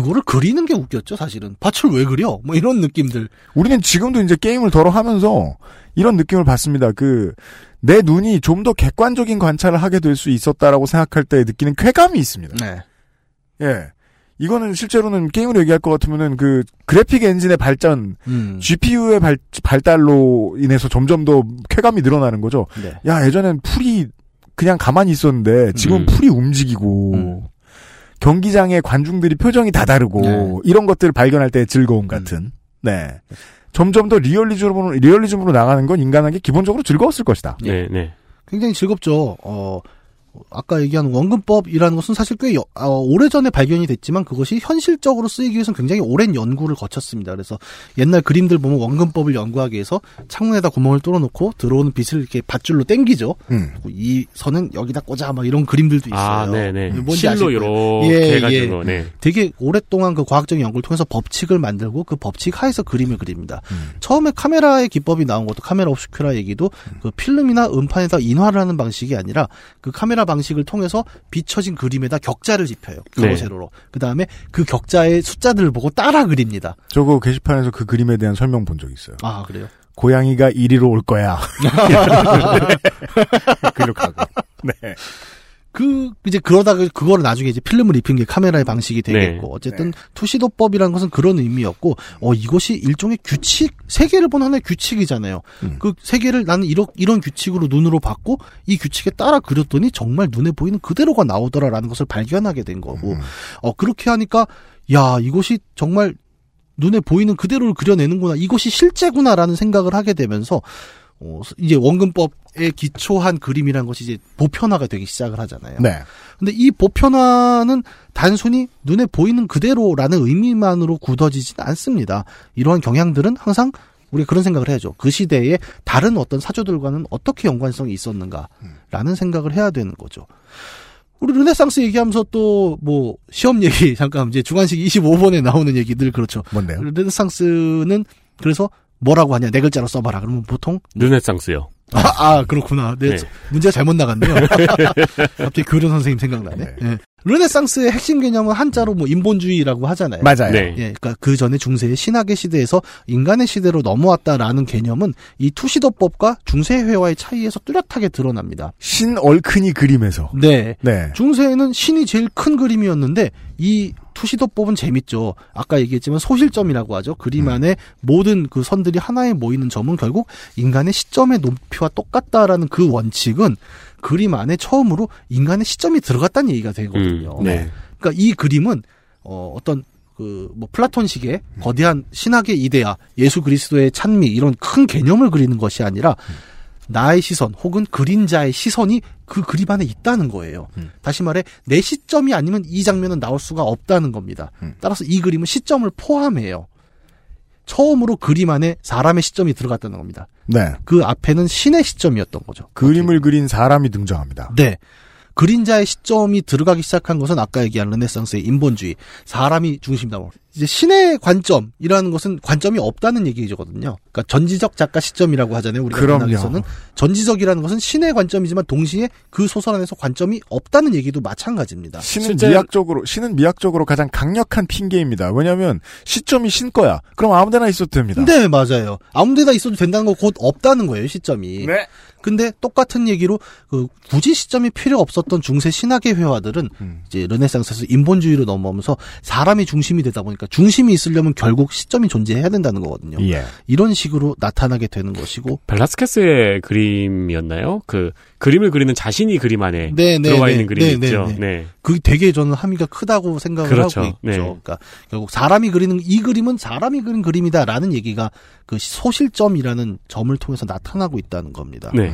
그거를 그리는 게 웃겼죠, 사실은. 밭을 왜 그려? 뭐 이런 느낌들. 우리는 지금도 이제 게임을 덜어 하면서 이런 느낌을 받습니다. 그, 내 눈이 좀 더 객관적인 관찰을 하게 될 수 있었다라고 생각할 때 느끼는 쾌감이 있습니다. 네. 예. 이거는 실제로는 게임으로 얘기할 것 같으면은 그 그래픽 엔진의 발전, 음. GPU의 발, 발달로 인해서 점점 더 쾌감이 늘어나는 거죠. 네. 야, 예전엔 풀이 그냥 가만히 있었는데 지금 음. 풀이 움직이고 음. 경기장의 관중들이 표정이 다 다르고 네. 이런 것들을 발견할 때의 즐거움 같은. 네. 점점 더 리얼리즘으로 리얼리즘으로 나가는 건 인간에게 기본적으로 즐거웠을 것이다. 네, 네. 굉장히 즐겁죠. 어, 아까 얘기한 원근법이라는 것은 사실 꽤 여- 어, 오래전에 발견이 됐지만 그것이 현실적으로 쓰이기 위해서는 굉장히 오랜 연구를 거쳤습니다. 그래서 옛날 그림들 보면 원근법을 연구하기 위해서 창문에다 구멍을 뚫어놓고 들어오는 빛을 이렇게 밧줄로 땡기죠. 음. 그리고 이 선은 여기다 꽂아 막 이런 그림들도 있어요. 아, 네, 네. 뭔지 아실 실로. 이렇게 예, 해가지고, 예. 네. 되게 오랫동안 그 과학적인 연구를 통해서 법칙을 만들고 그 법칙 하에서 그림을 그립니다. 처음에 카메라의 기법이 나온 것도 카메라 옵스큐라 얘기도 그 필름이나 음판에다 인화를 하는 방식이 아니라 그 카메라 방식을 통해서 비춰진 그림에다 격자를. 네. 가로 세로로. 그 다음에 그 격자의 숫자들을 보고 따라 그립니다. 저거 게시판에서 그 그림에 대한 설명 본 적 있어요. 아 그래요? 고양이가 이리로 올 거야. [LAUGHS] 근육하고. [LAUGHS] 네. 그 이제 그러다가 그거를 나중에 이제 필름을 입힌 게 카메라의 방식이 되겠고 네. 어쨌든 투시도법이라는 것은 그런 의미였고 어 이것이 일종의 규칙 세계를 보는 하나의 규칙이잖아요. 음. 그 세계를 나는 이런 이런 규칙으로 눈으로 봤고 이 규칙에 따라 그렸더니 정말 눈에 보이는 그대로가 나오더라라는 것을 발견하게 된 거고 음. 어 그렇게 하니까 야 이것이 정말 눈에 보이는 그대로를 그려내는구나 이것이 실제구나라는 생각을 하게 되면서 어, 이제 원근법에 기초한 그림이라는 것이 이제 보편화가 되기 시작을 하잖아요. 네. 근데 이 보편화는 단순히 눈에 보이는 그대로라는 의미만으로 굳어지진 않습니다. 이러한 경향들은 항상 우리가 그런 생각을 해야죠. 그 시대에 다른 어떤 사조들과는 어떻게 연관성이 있었는가라는 생각을 해야 되는 거죠. 우리 르네상스 얘기하면서 또 뭐 시험 얘기 [LAUGHS] 잠깐 이제 주관식 25번에 나오는 얘기들 그렇죠. 뭔데요? 르네상스는 그래서 뭐라고 하냐 네 글자로 써봐라. 그러면 보통 르네상스요. 아, 아, 그렇구나. 네, 네. 문제가 잘못 나갔네요. [LAUGHS] 갑자기 교련 선생님 생각나네. 네. 예. 르네상스의 핵심 개념은 한자로 뭐 인본주의라고 하잖아요. 맞아요. 네. 예, 그러니까 그 전에 중세의 신학의 시대에서 인간의 시대로 넘어왔다라는 개념은 이 투시도법과 중세회와의 차이에서 뚜렷하게 드러납니다. 신 얼큰이 그림에서. 네. 네. 중세에는 신이 제일 큰 그림이었는데 이 투시도법은 재밌죠. 아까 얘기했지만 소실점이라고 하죠. 그림 안에 모든 그 선들이 하나에 모이는 점은 결국 인간의 시점의 높이와 똑같다라는 그 원칙은 그림 안에 처음으로 인간의 시점이 들어갔다는 얘기가 되거든요. 음, 네. 그러니까 이 그림은 어, 어떤 그뭐 플라톤식의 거대한 신학의 이데아, 예수 그리스도의 찬미 이런 큰 개념을 그리는 것이 아니라 나의 시선 혹은 그림자의 시선이 그 그림 안에 있다는 거예요. 음. 다시 말해 내 시점이 아니면 이 장면은 나올 수가 없다는 겁니다. 음. 따라서 이 그림은 시점을 포함해요. 처음으로 그림 안에 사람의 시점이 들어갔다는 겁니다. 네. 그 앞에는 신의 시점이었던 거죠. 그림을 그린 사람이 등장합니다. 네. 그림자의 시점이 들어가기 시작한 것은 아까 얘기한 르네상스의 인본주의, 사람이 중심이다. 뭐. 이제 신의 관점이라는 것은 관점이 없다는 얘기거든요. 그러니까 전지적 작가 시점이라고 하잖아요. 우리가. 문학에서는 전지적이라는 것은 신의 관점이지만 동시에 그 소설 안에서 관점이 없다는 얘기도 마찬가지입니다. 신은 실제- 미학적으로 신은 미학적으로 가장 강력한 핑계입니다. 왜냐하면 시점이 신 거야. 그럼 아무데나 있어도 됩니다. 네, 맞아요. 아무데나 있어도 된다는 거 곧 없다는 거예요, 시점이. 네. 근데 똑같은 얘기로 그 굳이 시점이 필요 없었던 중세 신학의 회화들은 음. 이제 르네상스에서 인본주의로 넘어오면서 사람이 중심이 되다 보니까 중심이 있으려면 결국 시점이 존재해야 된다는 거거든요. 예. 이런 식으로 나타나게 되는 것이고 벨라스케스의 그림이었나요? 그 그림을 그리는 자신이 그림 안에 네, 네, 들어와 네, 있는 그림이 네, 네, 있죠. 네. 네. 그게 되게 저는 함의가 크다고 생각을 그렇죠. 하고 있죠. 네. 그러니까 결국 사람이 그리는 이 그림은 사람이 그린 그림이다라는 얘기가 그 소실점이라는 점을 통해서 나타나고 있다는 겁니다. 네.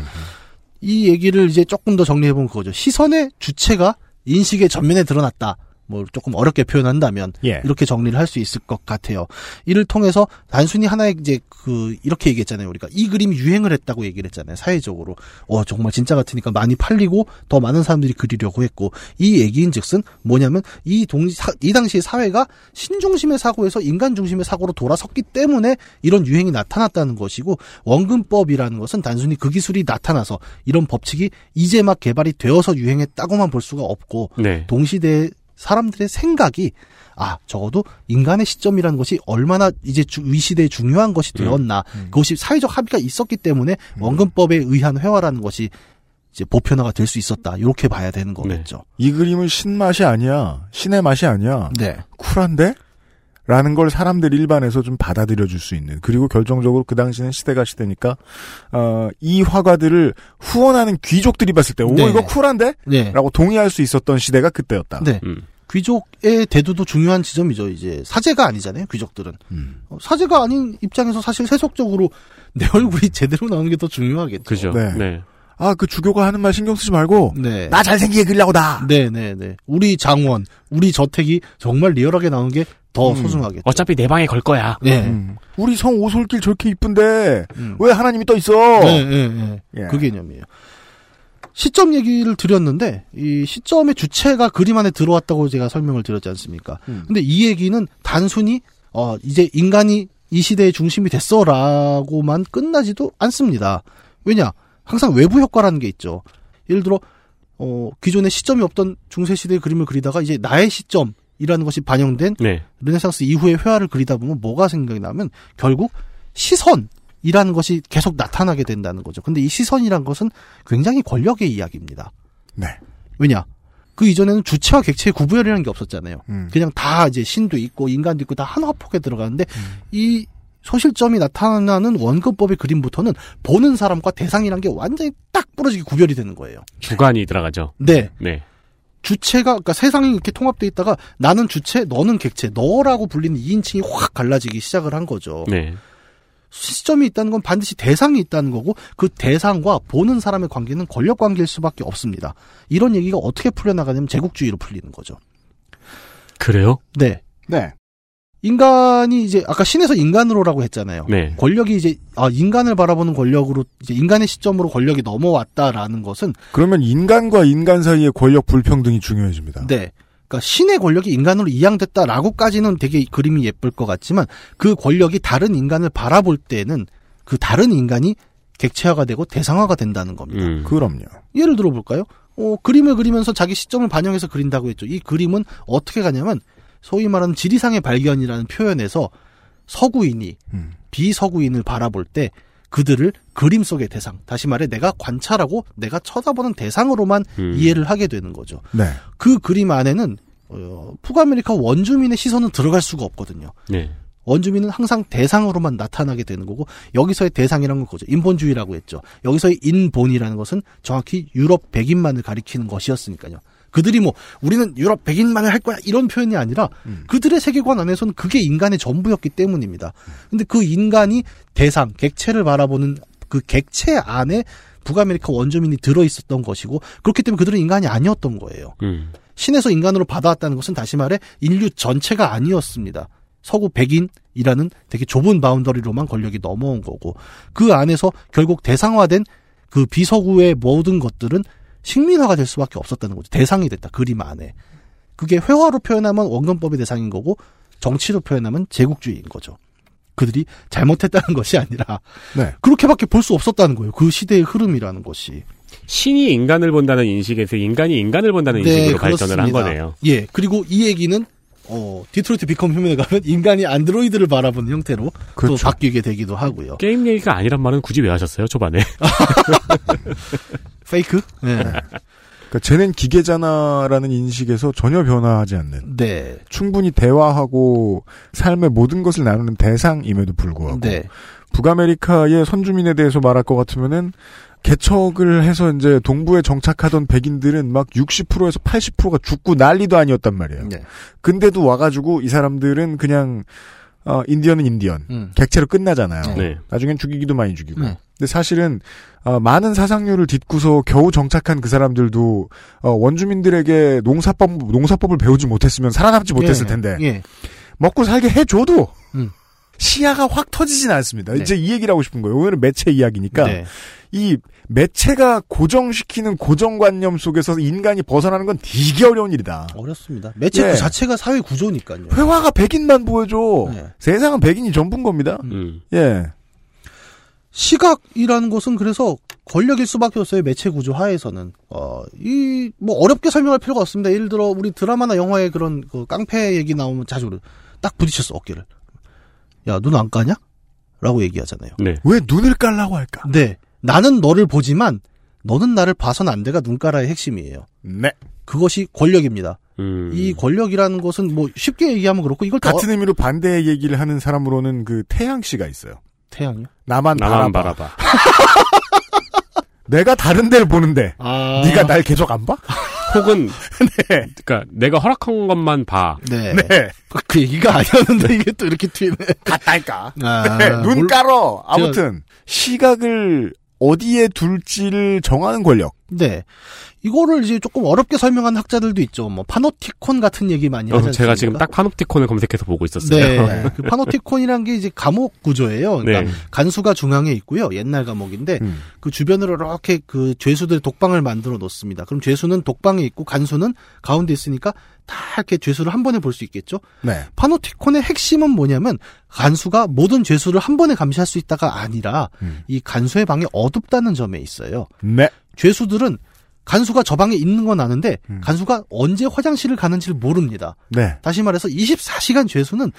이 얘기를 이제 조금 더 정리해 보면 그거죠. 시선의 주체가 인식의 전면에 드러났다. 뭐 조금 어렵게 표현한다면 예. 이렇게 정리를 할 수 있을 것 같아요. 이를 통해서 단순히 하나의 이제 그 이렇게 얘기했잖아요. 우리가 이 그림이 유행을 했다고 얘기를 했잖아요. 사회적으로. 어 정말 진짜 같으니까 많이 팔리고 더 많은 사람들이 그리려고 했고 이 얘기인즉슨 뭐냐면 이 동시 사- 이 당시의 사회가 신중심의 사고에서 인간 중심의 사고로 돌아섰기 때문에 이런 유행이 나타났다는 것이고 원근법이라는 것은 단순히 그 기술이 나타나서 이런 법칙이 이제 막 개발이 되어서 유행했다고만 볼 수가 없고 네. 동시대의 사람들의 생각이 아 적어도 인간의 시점이라는 것이 얼마나 이제 주- 위 시대에 중요한 것이 되었나 그것이 사회적 합의가 있었기 때문에 원근법에 의한 회화라는 것이 이제 보편화가 될 수 있었다 이렇게 봐야 되는 거겠죠. 이 그림은 신 맛이 아니야. 신의 맛이 아니야. 네. 쿨한데? 라는 걸 사람들 일반에서 좀 받아들여 줄 수 있는 그리고 결정적으로 그 당시는 시대가 시대니까 어, 이 화가들을 후원하는 귀족들이 봤을 때오 네. 이거 쿨한데? 네. 라고 동의할 수 있었던 시대가 그때였다. 네. 음. 귀족의 대두도 중요한 지점이죠. 이제 사제가 아니잖아요. 귀족들은 음. 어, 사제가 아닌 입장에서 사실 세속적으로 [LAUGHS] 내 얼굴이 제대로 나오는 게 더 중요하겠죠. 그죠. 네. 네. 아 그 주교가 하는 말 신경 쓰지 말고 네. 나 잘생기게 그리려고 다. 네네네. 우리 장원, 우리 저택이 정말 리얼하게 나오는 게더 음. 소중하겠죠. 어차피 내 방에 걸 거야. 네. 음. 우리 성 오솔길 저렇게 이쁜데 음. 왜 하나님이 떠 있어? 네, 네, 네. 예. 그 개념이에요. 시점 얘기를 드렸는데 이 시점의 주체가 그림 안에 들어왔다고 제가 설명을 드렸지 않습니까? 음. 근데 이 얘기는 단순히 어 이제 인간이 이 시대의 중심이 됐어라고만 끝나지도 않습니다. 왜냐? 항상 외부 효과라는 게 있죠. 예를 들어 어 기존에 시점이 없던 중세 시대의 그림을 그리다가 이제 나의 시점이라는 것이 반영된 네. 르네상스 이후의 회화를 그리다 보면 뭐가 생각이 나면 결국 시선 이라는 것이 계속 나타나게 된다는 거죠. 근데 이 시선이란 것은 굉장히 권력의 이야기입니다. 네. 왜냐? 그 이전에는 주체와 객체의 구별이라는 게 없었잖아요. 음. 그냥 다 이제 신도 있고 인간도 있고 다 한 화폭에 들어가는데 음. 이 소실점이 나타나는 원근법의 그림부터는 보는 사람과 대상이란 게 완전히 딱 부러지게 구별이 되는 거예요. 주관이 들어가죠. 네. 네. 주체가 그러니까 세상이 이렇게 통합돼 있다가 나는 주체, 너는 객체, 너라고 불리는 2인칭이 확 갈라지기 시작을 한 거죠. 네. 시점이 있다는 건 반드시 대상이 있다는 거고 그 대상과 보는 사람의 관계는 권력 관계일 수밖에 없습니다. 이런 얘기가 어떻게 풀려나가냐면 제국주의로 풀리는 거죠. 그래요? 네. 네. 인간이 이제 아까 신에서 인간으로라고 했잖아요. 네. 권력이 이제 아 인간을 바라보는 권력으로 이제 인간의 시점으로 권력이 넘어왔다라는 것은 그러면 인간과 인간 사이의 권력 불평등이 중요해집니다. 네. 그러니까 신의 권력이 인간으로 이양됐다라고까지는 되게 그림이 예쁠 것 같지만 그 권력이 다른 인간을 바라볼 때는 그 다른 인간이 객체화가 되고 대상화가 된다는 겁니다. 음. 그럼요. 예를 들어 볼까요? 어, 그림을 그리면서 자기 시점을 반영해서 그린다고 했죠. 이 그림은 어떻게 가냐면 소위 말하는 지리상의 발견이라는 표현에서 서구인이 음. 비서구인을 바라볼 때 그들을 그림 속의 대상, 다시 말해 내가 관찰하고 내가 쳐다보는 대상으로만 음. 이해를 하게 되는 거죠. 네. 그 그림 안에는 어, 북아메리카 원주민의 시선은 들어갈 수가 없거든요. 네. 원주민은 항상 대상으로만 나타나게 되는 거고 여기서의 대상이라는 건 그거죠. 인본주의라고 했죠. 여기서의 인본이라는 것은 정확히 유럽 백인만을 가리키는 것이었으니까요. 그들이 뭐 우리는 유럽 백인만을 할 거야 이런 표현이 아니라 그들의 세계관 안에서는 그게 인간의 전부였기 때문입니다. 근데 그 인간이 대상 객체를 바라보는 그 객체 안에 북아메리카 원주민이 들어 있었던 것이고 그렇기 때문에 그들은 인간이 아니었던 거예요. 음. 신에서 인간으로 받아왔다는 것은 다시 말해 인류 전체가 아니었습니다. 서구 백인이라는 되게 좁은 boundary로만 권력이 넘어온 거고 그 안에서 결국 대상화된 그 비서구의 모든 것들은 식민화가 될 수밖에 없었다는 거죠. 대상이 됐다. 그림 안에. 그게 회화로 표현하면 원근법의 대상인 거고 정치로 표현하면 제국주의인 거죠. 그들이 잘못했다는 [LAUGHS] 것이 아니라 네. 그렇게밖에 볼 수 없었다는 거예요. 그 시대의 흐름이라는 것이. 신이 인간을 본다는 인식에서 인간이 인간을 본다는 인식으로 발전을 한 네, 그렇습니다. 거네요. 예. 그리고 이 얘기는 어, Detroit Become Human에 가면 인간이 안드로이드를 바라보는 형태로 그렇죠. 또 바뀌게 되기도 하고요. 게임 얘기가 아니란 말은 굳이 왜 하셨어요, 초반에? [LAUGHS] fake? 네. [LAUGHS] 그러니까 쟤는 기계잖아라는 인식에서 전혀 변화하지 않는 네. 충분히 대화하고 삶의 모든 것을 나누는 대상임에도 불구하고 네. 북아메리카의 선주민에 대해서 말할 것 같으면은 개척을 해서 이제 동부에 정착하던 백인들은 막 60%에서 80%가 죽고 난리도 아니었단 말이에요. 네. 근데도 와가지고 이 사람들은 그냥 어, 인디언은 인디언 음. 객체로 끝나잖아요. 네. 나중엔 죽이기도 많이 죽이고. 네. 근데 사실은 어, 많은 사상률을 딛고서 겨우 정착한 그 사람들도 어, 원주민들에게 농사법 농사법을 배우지 못했으면 살아남지 못했을 예, 텐데 예. 먹고 살게 해줘도 음. 시야가 확 터지진 않습니다. 네. 이제 이 얘기를 하고 싶은 거예요. 오늘은 매체 이야기니까 네. 이 매체가 고정시키는 고정관념 속에서 인간이 벗어나는 건 되게 어려운 일이다. 어렵습니다. 매체 예. 그 자체가 사회 구조니까요. 회화가 백인만 보여줘. 네. 세상은 백인이 전부인 겁니다. 음. 예. 시각이라는 것은 그래서 권력일 수밖에 없어요. 매체 구조 하에서는. 어, 이, 뭐, 어렵게 설명할 필요가 없습니다. 예를 들어, 우리 드라마나 영화에 그런, 그, 깡패 얘기 나오면 자주. 딱 부딪혔어, 어깨를. 야, 눈 안 까냐? 라고 얘기하잖아요. 네. 왜 눈을 깔라고 할까? 네. 나는 너를 보지만, 너는 나를 봐선 안 돼가 눈가라의 핵심이에요. 네. 그것이 권력입니다. 음. 이 권력이라는 것은 뭐, 쉽게 얘기하면 그렇고, 이걸 더. 같은 의미로 반대의 얘기를 하는 사람으로는 그 태양 씨가 있어요. 태양이요? 나만, 나만 바라봐. 바라봐. [LAUGHS] 내가 다른 데를 보는데 아. 네가 날 계속 안 봐? [LAUGHS] 혹은 [LAUGHS] 그러니까 내가 허락한 것만 봐. 네. 네. 그 얘기가 아니었는데, 이게 또 이렇게 튀네. 같다니까. 아, 네, 눈 물- 깔어. 아무튼 시각을 어디에 둘지를 정하는 권력. 네. 이거를 이제 조금 어렵게 설명하는 학자들도 있죠. 뭐 파노티콘 같은 얘기 많이 어, 하지 않습니까? 제가 지금 딱 파놉티콘을 검색해서 보고 있었어요. 네. [LAUGHS] 그 파노티콘이란 게 이제 감옥 구조예요. 그러니까 네. 간수가 중앙에 있고요. 옛날 감옥인데 음. 그 주변으로 이렇게 그 죄수들 독방을 만들어 놓습니다. 그럼 죄수는 독방에 있고 간수는 가운데 있으니까 다 이렇게 죄수를 한 번에 볼 수 있겠죠. 네. 파노티콘의 핵심은 뭐냐면 간수가 모든 죄수를 한 번에 감시할 수 있다가 아니라 음. 이 간수의 방이 어둡다는 점에 있어요. 네. 죄수들은 간수가 저 방에 있는 건 아는데 음. 간수가 언제 화장실을 가는지를 모릅니다. 네. 다시 말해서 24시간 죄수는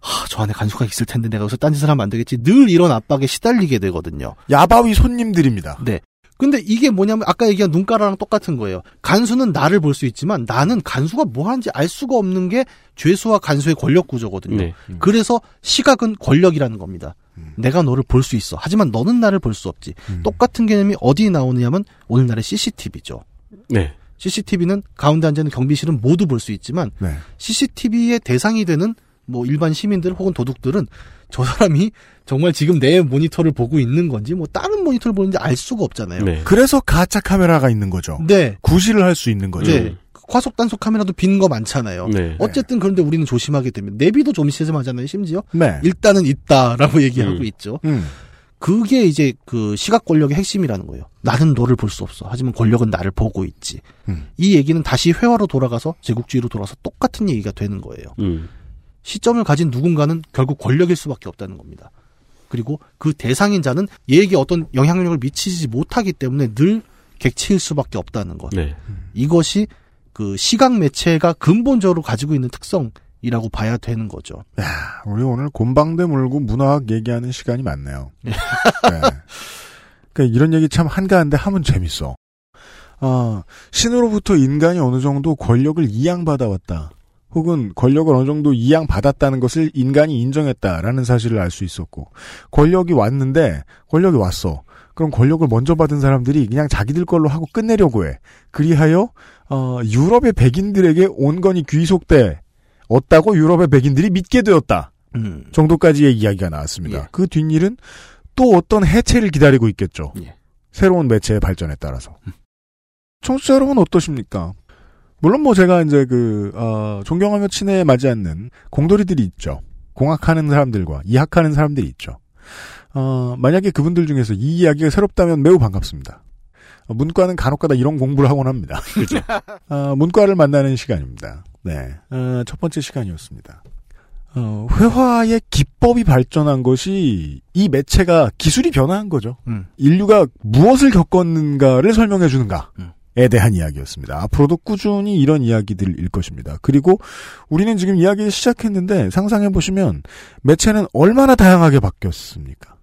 하, 저 안에 간수가 있을 텐데 내가 여기서 딴짓을 하면 안 되겠지. 늘 이런 압박에 시달리게 되거든요. 야바위 손님들입니다. 네. 근데 이게 뭐냐면 아까 얘기한 눈가라랑 똑같은 거예요. 간수는 나를 볼 수 있지만 나는 간수가 뭐 하는지 알 수가 없는 게 죄수와 간수의 권력 구조거든요. 네. 그래서 시각은 권력이라는 겁니다. 내가 너를 볼 수 있어. 하지만 너는 나를 볼 수 없지. 음. 똑같은 개념이 어디에 나오느냐면 오늘날의 CCTV죠. 네. CCTV는 가운데 앉아 있는 경비실은 모두 볼 수 있지만 네. CCTV의 대상이 되는 뭐 일반 시민들 혹은 도둑들은 저 사람이 정말 지금 내 모니터를 보고 있는 건지 뭐 다른 모니터를 보는지 알 수가 없잖아요. 네. 그래서 가짜 카메라가 있는 거죠. 네. 구실을 할 수 있는 거죠. 네. 과속 단속 카메라도 빈 거 많잖아요. 네. 어쨌든 그런데 우리는 조심하게 되면 내비도 조심하잖아요. 심지어 네. 일단은 있다라고 얘기하고 음. 있죠. 음. 그게 이제 그 시각 권력의 핵심이라는 거예요. 나는 너를 볼 수 없어. 하지만 권력은 나를 보고 있지. 음. 이 얘기는 다시 회화로 돌아가서 제국주의로 돌아서 똑같은 얘기가 되는 거예요. 음. 시점을 가진 누군가는 결국 권력일 수밖에 없다는 겁니다. 그리고 그 대상인 자는 얘에게 어떤 영향력을 미치지 못하기 때문에 늘 객체일 수밖에 없다는 것. 네. 이것이 그 시각 매체가 근본적으로 가지고 있는 특성이라고 봐야 되는 거죠. 야, 우리 오늘 곰방대 물고 문화학 얘기하는 시간이 많네요. [LAUGHS] 네. 그러니까 이런 얘기 참 한가한데 하면 재밌어. 아, 신으로부터 인간이 어느 정도 권력을 이양받아왔다. 혹은 권력을 어느 정도 이양받았다는 것을 인간이 인정했다라는 사실을 알 수 있었고, 권력이 왔는데, 권력이 왔어. 그럼 권력을 먼저 받은 사람들이 그냥 자기들 걸로 하고 끝내려고 해. 그리하여, 어, 유럽의 백인들에게 온건이 귀속돼. 얻다고 유럽의 백인들이 믿게 되었다. 음. 정도까지의 이야기가 나왔습니다. 예. 그 뒷일은 또 어떤 해체를 기다리고 있겠죠. 예. 새로운 매체의 발전에 따라서. 청취자 여러분 어떠십니까? 물론 뭐 제가 이제 그, 어, 존경하며 친애에 맞지 않는 공돌이들이 있죠. 공학하는 사람들과 이학하는 사람들이 있죠. 어, 만약에 그분들 중에서 이 이야기가 새롭다면 매우 반갑습니다. 어, 문과는 간혹가다 이런 공부를 하곤 합니다. [LAUGHS] 그죠. 어, 문과를 만나는 시간입니다. 네, 어, 첫 번째 시간이었습니다. 어, 회화의 기법이 발전한 것이 이 매체가 기술이 변화한 거죠. 음. 인류가 무엇을 겪었는가를 설명해 주는가. 음. 에 대한 이야기였습니다. 앞으로도 꾸준히 이런 이야기들일 것입니다. 그리고 우리는 지금 이야기를 시작했는데 상상해 보시면 매체는 얼마나 다양하게 바뀌었습니까?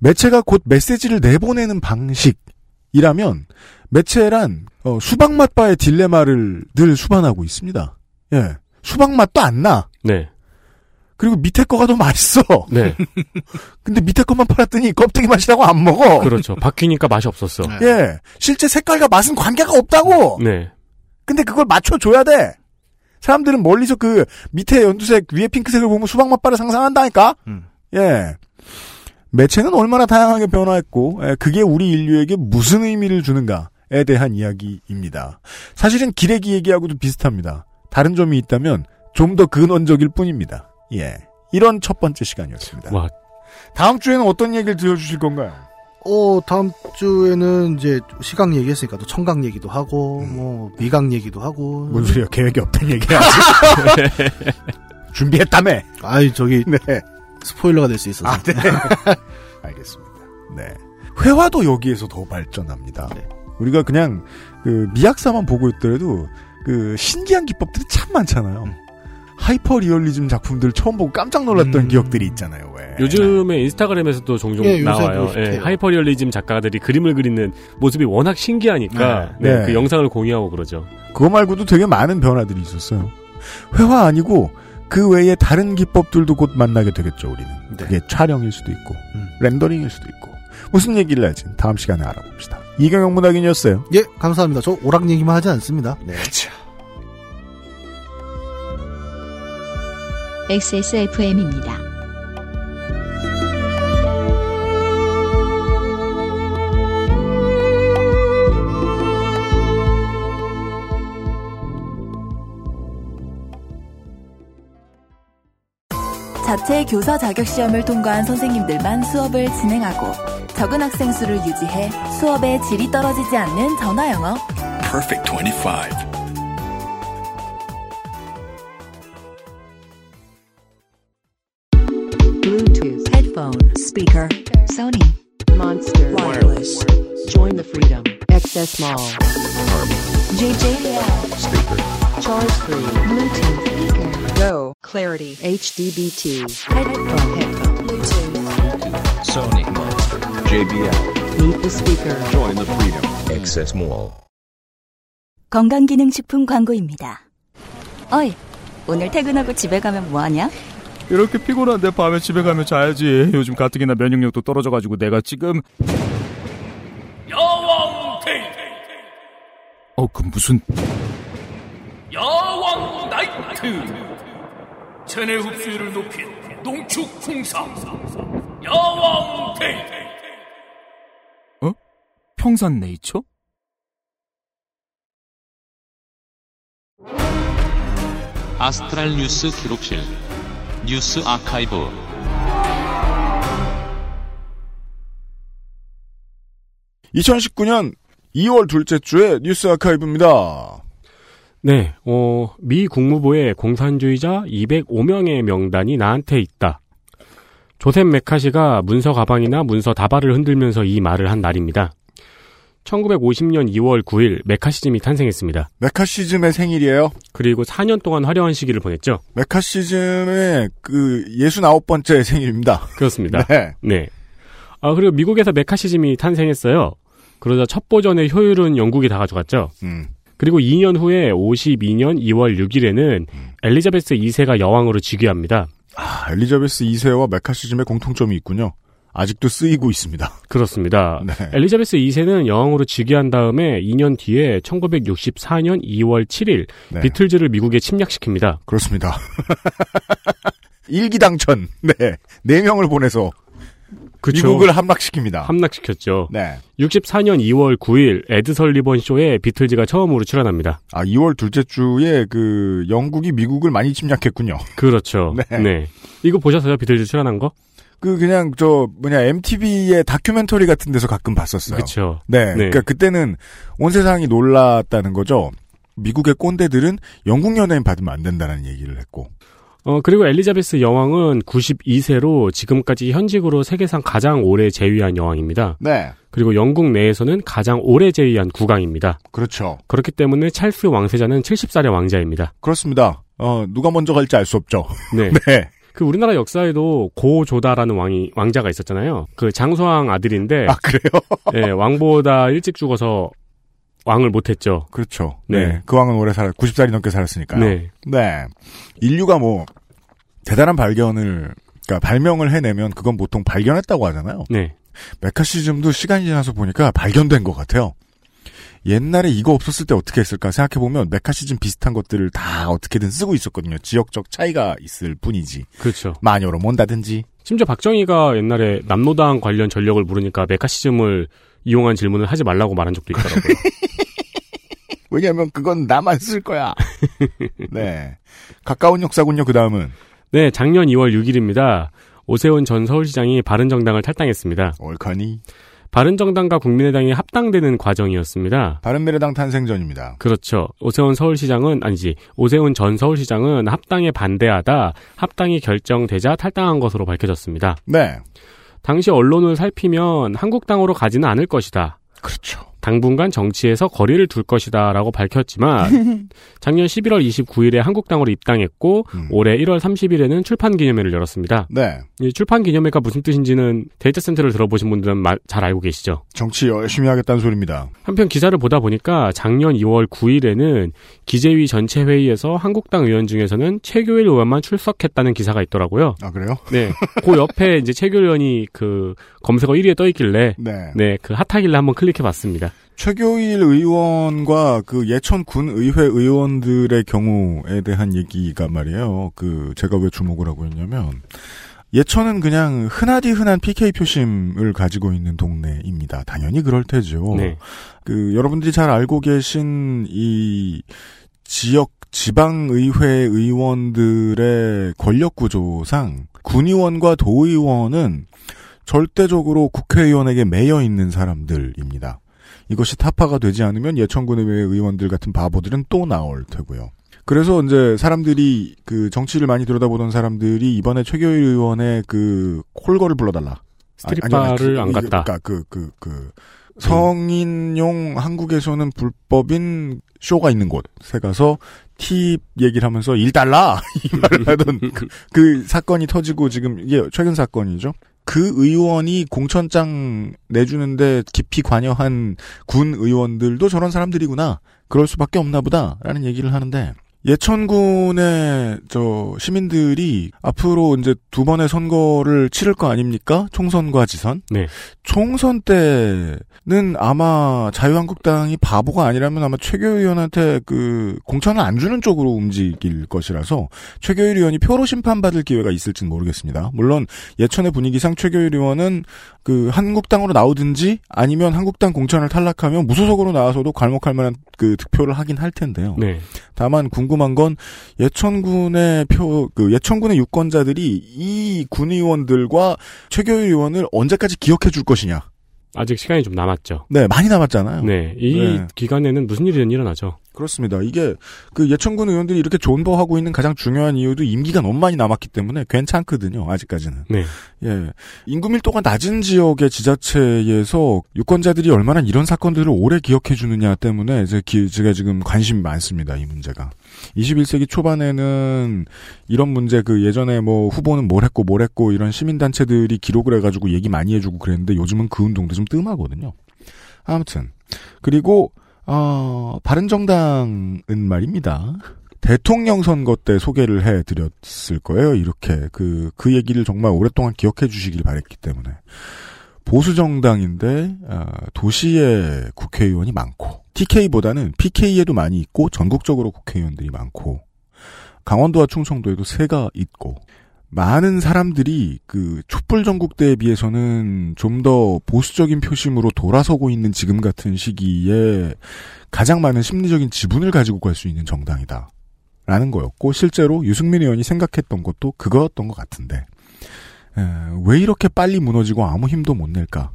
매체가 곧 메시지를 내보내는 방식이라면 매체란 어, 수박 맛바의 딜레마를 늘 수반하고 있습니다. 예, 수박 맛도 안 나. 네. 그리고 밑에 거가 더 맛있어. 네. [LAUGHS] 근데 밑에 것만 팔았더니 껍데기 맛이라고 안 먹어. 그렇죠. 바뀌니까 맛이 없었어. 예, 실제 색깔과 맛은 관계가 없다고. 네. 근데 그걸 맞춰줘야 돼. 사람들은 멀리서 그 밑에 연두색 위에 핑크색을 보면 수박 맛바를 상상한다니까. 음. 예. 매체는 얼마나 다양하게 변화했고 예, 그게 우리 인류에게 무슨 의미를 주는가에 대한 이야기입니다. 사실은 기레기 얘기하고도 비슷합니다. 다른 점이 있다면 좀 더 근원적일 뿐입니다. 예. 이런 첫 번째 시간이었습니다. 와, 다음 주에는 어떤 얘기를 들려주실 건가요? 어, 다음 주에는 이제 시각 얘기했으니까 또 청각 얘기도 하고, 뭐, 미각 얘기도 하고. 뭔 소리야? 계획이 없다는 얘기야. [LAUGHS] 준비했다며. 아이, 저기, 네. 스포일러가 될 수 있어서. 아, 네. [LAUGHS] 알겠습니다. 네. 회화도 여기에서 더 발전합니다. 네. 우리가 그냥 그 미학사만 보고 있더라도 그 신기한 기법들이 참 많잖아요. 음. 하이퍼 리얼리즘 작품들 처음 보고 깜짝 놀랐던 음. 기억들이 있잖아요. 왜? 요즘에 인스타그램에서도 종종 예, 나와요. 예, 좋대요. 하이퍼 리얼리즘 작가들이 그림을 그리는 모습이 워낙 신기하니까 네. 네, 네. 그 영상을 공유하고 그러죠. 그거 말고도 되게 많은 변화들이 있었어요. 회화 아니고 그 외에 다른 기법들도 곧 만나게 되겠죠. 우리는 네. 그게 촬영일 수도 있고 음. 렌더링일 수도 있고 무슨 얘기를 할지 다음 시간에 알아봅시다. 이경혁 문학인이었어요. 예, 감사합니다. 저 오락 얘기만 하지 않습니다. 네. XSFM입니다. 자체 교사 자격 시험을 통과한 선생님들만 수업을 진행하고 적은 학생 수를 유지해 수업의 질이 떨어지지 않는 전화 영어. Perfect 25. Bluetooth headphone speaker Sony Monster Wireless. Join the freedom. XS Mall. JJL speaker. Charge free. Bluetooth speaker. Go. Clarity. HDBT. Headphone. Headphone. Bluetooth. Sony Monster. JBL. Meet the speaker. Join the freedom. Access Mall. 건강기능식품 광고입니다. 어이, 오늘 퇴근하고 집에 가면 뭐하냐? 이렇게 피곤한데 밤에 집에 가면 자야지. 요즘 가뜩이나 면역력도 떨어져가지고 내가 지금 야왕 데이트 어그 무슨 야왕 나이트 체내 흡수율을 높인 농축 홍삼 야왕 데이트 평산 네이처? 아스트랄 뉴스 기록실 뉴스 아카이브 2019년 2월 둘째 주에 뉴스 아카이브입니다. 네, 어, 미 국무부의 공산주의자 205명의 명단이 나한테 있다. 조셉 메카시가 문서 가방이나 문서 다발을 흔들면서 이 말을 한 날입니다. 1950년 2월 9일 메카시즘이 탄생했습니다. 메카시즘의 생일이에요. 그리고 4년 동안 화려한 시기를 보냈죠. 메카시즘의 그 69번째 생일입니다. 그렇습니다. 네. 네. 아, 그리고 미국에서 메카시즘이 탄생했어요. 그러자 첫 버전의 효율은 영국이 다 가져갔죠. 음. 그리고 2년 후에 52년 2월 6일에는 엘리자베스 2세가 여왕으로 즉위합니다. 아, 엘리자베스 2세와 메카시즘의 공통점이 있군요. 아직도 쓰이고 있습니다. [LAUGHS] 그렇습니다. 네. 엘리자베스 2세는 여왕으로 즉위한 다음에 2년 뒤에 1964년 2월 7일 네. 비틀즈를 미국에 침략시킵니다. 그렇습니다. [LAUGHS] 일기 당천. 네. 네 명을 보내서 그쵸. 미국을 함락시킵니다. 함락시켰죠. 네. 64년 2월 9일 에드 설리번 쇼에 비틀즈가 처음으로 출연합니다. 아, 2월 둘째 주에 그 영국이 미국을 많이 침략했군요. [LAUGHS] 그렇죠. 네. 네. 이거 보셨어요? 비틀즈 출연한 거? 그 그냥 저 뭐냐 MTV의 다큐멘터리 같은 데서 가끔 봤었어요. 그쵸. 네, 네. 그러니까 그때는 온 세상이 놀랐다는 거죠. 미국의 꼰대들은 영국 연예인 받으면 안 된다는 얘기를 했고. 어, 그리고 엘리자베스 여왕은 92세로 지금까지 현직으로 세계상 가장 오래 재위한 여왕입니다. 네. 그리고 영국 내에서는 가장 오래 재위한 국왕입니다. 그렇죠. 그렇기 때문에 찰스 왕세자는 70살의 왕자입니다. 그렇습니다. 어, 누가 먼저 갈지 알 수 없죠. 네. [LAUGHS] 네. 그 우리나라 역사에도 고조다라는 왕이 왕자가 있었잖아요. 그 장수왕 아들인데 아, 그래요? 예, 왕보다 일찍 죽어서 왕을 못했죠. 그렇죠. 네. 네. 그 왕은 오래 살았, 90살이 넘게 살았으니까요. 네. 네. 인류가 뭐, 대단한 발견을, 그러니까 발명을 해내면 그건 보통 발견했다고 하잖아요. 네. 메카시즘도 시간이 지나서 보니까 발견된 것 같아요. 옛날에 이거 없었을 때 어떻게 했을까 생각해보면 메카시즘 비슷한 것들을 다 어떻게든 쓰고 있었거든요. 지역적 차이가 있을 뿐이지. 그렇죠. 마녀로 mon다든지. 심지어 박정희가 옛날에 남노당 관련 전력을 모르니까 메카시즘을 이용한 질문을 하지 말라고 말한 적도 있더라고요. [LAUGHS] 왜냐면 그건 나만 쓸 거야. [LAUGHS] 네. 가까운 역사군요, 그 다음은. 네, 작년 2월 6일입니다. 오세훈 전 서울시장이 바른정당을 탈당했습니다. 옳거니. 바른정당과 국민의당이 합당되는 과정이었습니다. 바른미래당 탄생전입니다. 그렇죠. 오세훈 서울시장은 아니지. 오세훈 전 서울시장은 합당에 반대하다 합당이 결정되자 탈당한 것으로 밝혀졌습니다. 네. 당시 언론을 살피면 한국당으로 가지는 않을 것이다. 그렇죠. 당분간 정치에서 거리를 둘 것이다라고 밝혔지만 [LAUGHS] 작년 11월 29일에 한국당으로 입당했고 음. 올해 1월 30일에는 출판 기념회를 열었습니다. 네. 이 출판 기념회가 무슨 뜻인지는 데이터 센터를 들어보신 분들은 마- 잘 알고 계시죠. 정치 열심히 하겠다는 소리입니다. 한편 기사를 보다 보니까 작년 2월 9일에는 기재위 전체 회의에서 한국당 의원 중에서는 최교일 의원만 출석했다는 기사가 있더라고요. 아, 그래요? 네. 그 옆에 이제 최교일 의원이 그 검색어 1위에 떠 있길래 네. 네, 그 핫하길래 한번 클릭해 봤습니다. 최교일 의원과 그 예천 군 의회 의원들의 경우에 대한 얘기가 말이에요. 그 제가 왜 주목을 하고 있냐면 예천은 그냥 흔하디 흔한 PK 표심을 가지고 있는 동네입니다. 당연히 그럴 테죠. 네. 그 여러분들이 잘 알고 계신 이 지역 지방의회 의원들의 권력 구조상 군의원과 도의원은 절대적으로 국회의원에게 매여 있는 사람들입니다. 이것이 타파가 되지 않으면 예천군의회 의원들 같은 바보들은 또 나올 테고요. 그래서 이제 사람들이 그 정치를 많이 들여다보던 사람들이 이번에 최교일 의원의 그 콜거를 불러달라. 스트릿바를 안 갔다. 그러니까 그, 그, 그, 성인용 한국에서는 불법인 쇼가 있는 곳에 가서 팁 얘기를 하면서 1달러! [LAUGHS] 이 말을 하던 그, 그 사건이 터지고 지금 이게 최근 사건이죠. 그 의원이 공천장 내주는데 깊이 관여한 군 의원들도 저런 사람들이구나. 그럴 수밖에 없나 보다. 라는 얘기를 하는데, 예천군의 저 시민들이 앞으로 이제 두 번의 선거를 치를 거 아닙니까? 총선과 지선. 네. 총선 때는 아마 자유한국당이 바보가 아니라면 아마 최교일 의원한테 그 공천을 안 주는 쪽으로 움직일 것이라서 최교일 의원이 표로 심판받을 기회가 있을진 모르겠습니다. 물론 예천의 분위기상 최교일 의원은 그 한국당으로 나오든지 아니면 한국당 공천을 탈락하면 무소속으로 나와서도 괄목할 만한 그 득표를 하긴 할 텐데요. 네. 다만 궁금한 건 예천군의 표, 그 예천군의 유권자들이 이 군의원들과 최교일 의원을 언제까지 기억해 줄 것이냐. 아직 시간이 좀 남았죠. 네, 많이 남았잖아요. 네. 이 네. 기간에는 무슨 일이든 일어나죠. 그렇습니다. 이게 그 예천군 의원들이 이렇게 존버하고 있는 가장 중요한 이유도 임기가 너무 많이 남았기 때문에 괜찮거든요. 아직까지는. 네. 예. 인구 밀도가 낮은 지역의 지자체에서 유권자들이 얼마나 이런 사건들을 오래 기억해 주느냐 때문에 제 기, 제가 지금 관심이 많습니다. 이 문제가. 21세기 초반에는 이런 문제 그 예전에 뭐 후보는 뭘 했고 뭘 했고 이런 시민 단체들이 기록을 해 가지고 얘기 많이 해 주고 그랬는데 요즘은 그 운동도 좀 뜸하거든요. 아무튼. 그리고 어, 바른정당은 말입니다. 대통령 선거 때 소개를 해드렸을 거예요. 이렇게 그, 그 얘기를 정말 오랫동안 기억해 주시길 바랬기 때문에. 보수정당인데, 아, 도시에 국회의원이 많고, TK보다는 PK에도 많이 있고, 전국적으로 국회의원들이 많고, 강원도와 충청도에도 새가 있고, 많은 사람들이 그 촛불 전국대에 비해서는 좀 더 보수적인 표심으로 돌아서고 있는 지금 같은 시기에 가장 많은 심리적인 지분을 가지고 갈 수 있는 정당이다. 라는 거였고 실제로 유승민 의원이 생각했던 것도 그거였던 것 같은데 에, 왜 이렇게 빨리 무너지고 아무 힘도 못 낼까?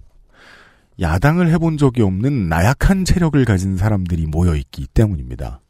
야당을 해본 적이 없는 나약한 체력을 가진 사람들이 모여 있기 때문입니다.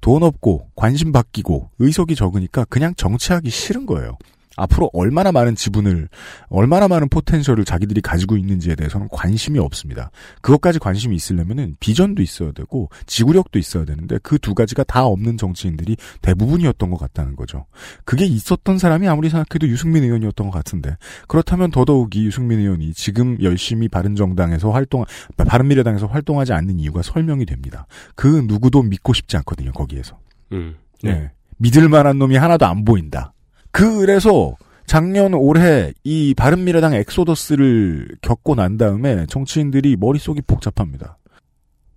돈 없고 관심 바뀌고 의석이 적으니까 그냥 정치하기 싫은 거예요. 앞으로 얼마나 많은 지분을 얼마나 많은 포텐셜을 자기들이 가지고 있는지에 대해서는 관심이 없습니다. 그것까지 관심이 있으려면은 비전도 있어야 되고 지구력도 있어야 되는데 그 두 가지가 다 없는 정치인들이 대부분이었던 것 같다는 거죠. 그게 있었던 사람이 아무리 생각해도 유승민 의원이었던 것 같은데 그렇다면 더더욱이 유승민 의원이 지금 열심히 바른정당에서 활동 바른미래당에서 활동하지 않는 이유가 설명이 됩니다. 그 누구도 믿고 싶지 않거든요. 거기에서. 음. 네. 믿을 만한 놈이 하나도 안 보인다. 그래서 작년 올해 이 바른미래당 엑소더스를 겪고 난 다음에 정치인들이 머릿속이 복잡합니다.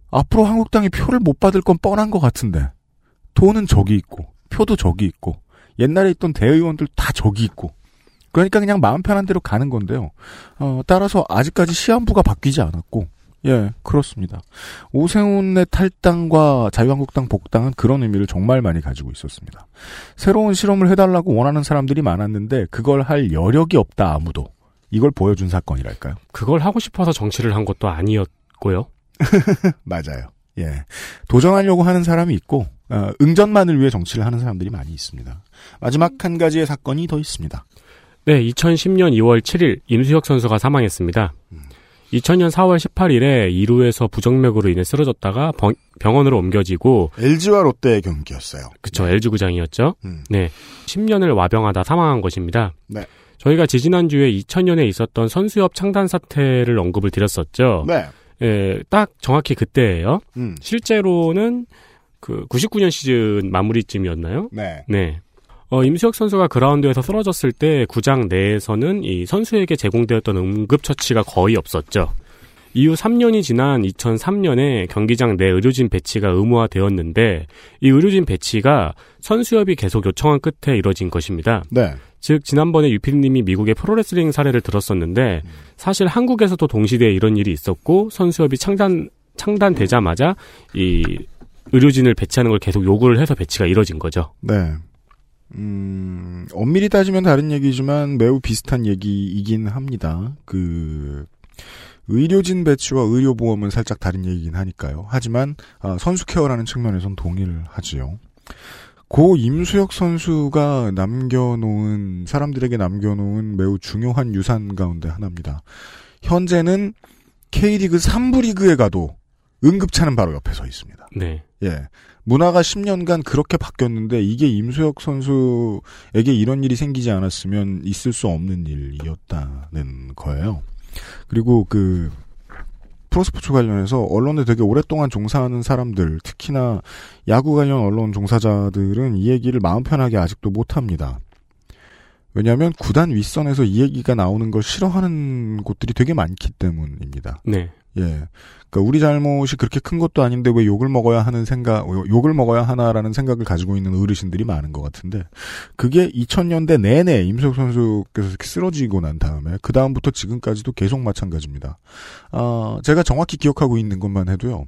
앞으로 한국당이 표를 못 받을 건 뻔한 것 같은데 돈은 저기 있고 표도 저기 있고 옛날에 있던 대의원들 다 저기 있고 그러니까 그냥 마음 편한 대로 가는 건데요. 어, 따라서 아직까지 시한부가 바뀌지 않았고 예, 그렇습니다. 오세훈의 탈당과 자유한국당 복당은 그런 의미를 정말 많이 가지고 있었습니다. 새로운 실험을 해달라고 원하는 사람들이 많았는데 그걸 할 여력이 없다 아무도. 이걸 보여준 사건이랄까요? 그걸 하고 싶어서 정치를 한 것도 아니었고요. [LAUGHS] 맞아요. 예. 도전하려고 하는 사람이 있고, 어, 응전만을 위해 정치를 하는 사람들이 많이 있습니다. 마지막 한 가지의 사건이 더 있습니다. 네, 2010년 2월 7일 임수혁 선수가 사망했습니다. 2000년 4월 18일에 2루에서 부정맥으로 인해 쓰러졌다가 병, 병원으로 옮겨지고 LG와 롯데의 경기였어요. 그쵸, LG 구장이었죠. 음. 네, 10년을 와병하다 사망한 것입니다. 네. 저희가 지지난주에 2000년에 있었던 선수협 창단 사태를 언급을 드렸었죠. 네. 예, 딱 정확히 그때예요. 음. 실제로는 그 99년 시즌 마무리쯤이었나요? 네. 네. 어, 임수혁 선수가 그라운드에서 쓰러졌을 때 구장 내에서는 이 선수에게 제공되었던 응급처치가 거의 없었죠. 이후 3년이 지난 2003년에 경기장 내 의료진 배치가 의무화되었는데 이 의료진 배치가 선수협이 계속 요청한 끝에 이뤄진 것입니다. 네. 즉 지난번에 유피님이 미국의 프로레슬링 사례를 들었었는데 사실 한국에서도 동시대에 이런 일이 있었고 선수협이 창단 창단되자마자 이 의료진을 배치하는 걸 계속 요구를 해서 배치가 이뤄진 거죠. 네. 음, 엄밀히 따지면 다른 얘기지만 매우 비슷한 얘기이긴 합니다. 그, 의료진 배치와 의료보험은 살짝 다른 얘기긴 하니까요. 하지만, 아, 선수 care라는 측면에선 동의를 하지요. 고 임수혁 선수가 남겨놓은, 사람들에게 남겨놓은 매우 중요한 유산 가운데 하나입니다. 현재는 K리그 3부 리그에 가도 응급차는 바로 옆에 서 있습니다. 네. 예. 문화가 10년간 그렇게 바뀌었는데 이게 임수혁 선수에게 이런 일이 생기지 않았으면 있을 수 없는 일이었다는 거예요. 그리고 그 프로스포츠 관련해서 언론에 되게 오랫동안 종사하는 사람들, 특히나 야구 관련 언론 종사자들은 이 얘기를 마음 편하게 아직도 못 합니다. 왜냐하면 구단 윗선에서 이 얘기가 나오는 걸 싫어하는 곳들이 되게 많기 때문입니다. 네. 예. 그러니까 우리 잘못이 그렇게 큰 것도 아닌데 왜 욕을 먹어야 하는 생각, 욕을 먹어야 하나라는 생각을 가지고 있는 어르신들이 많은 것 같은데 그게 2000년대 내내 임석 선수께서 쓰러지고 난 다음에 그 다음부터 지금까지도 계속 마찬가지입니다. 아, 제가 정확히 기억하고 있는 것만 해도요.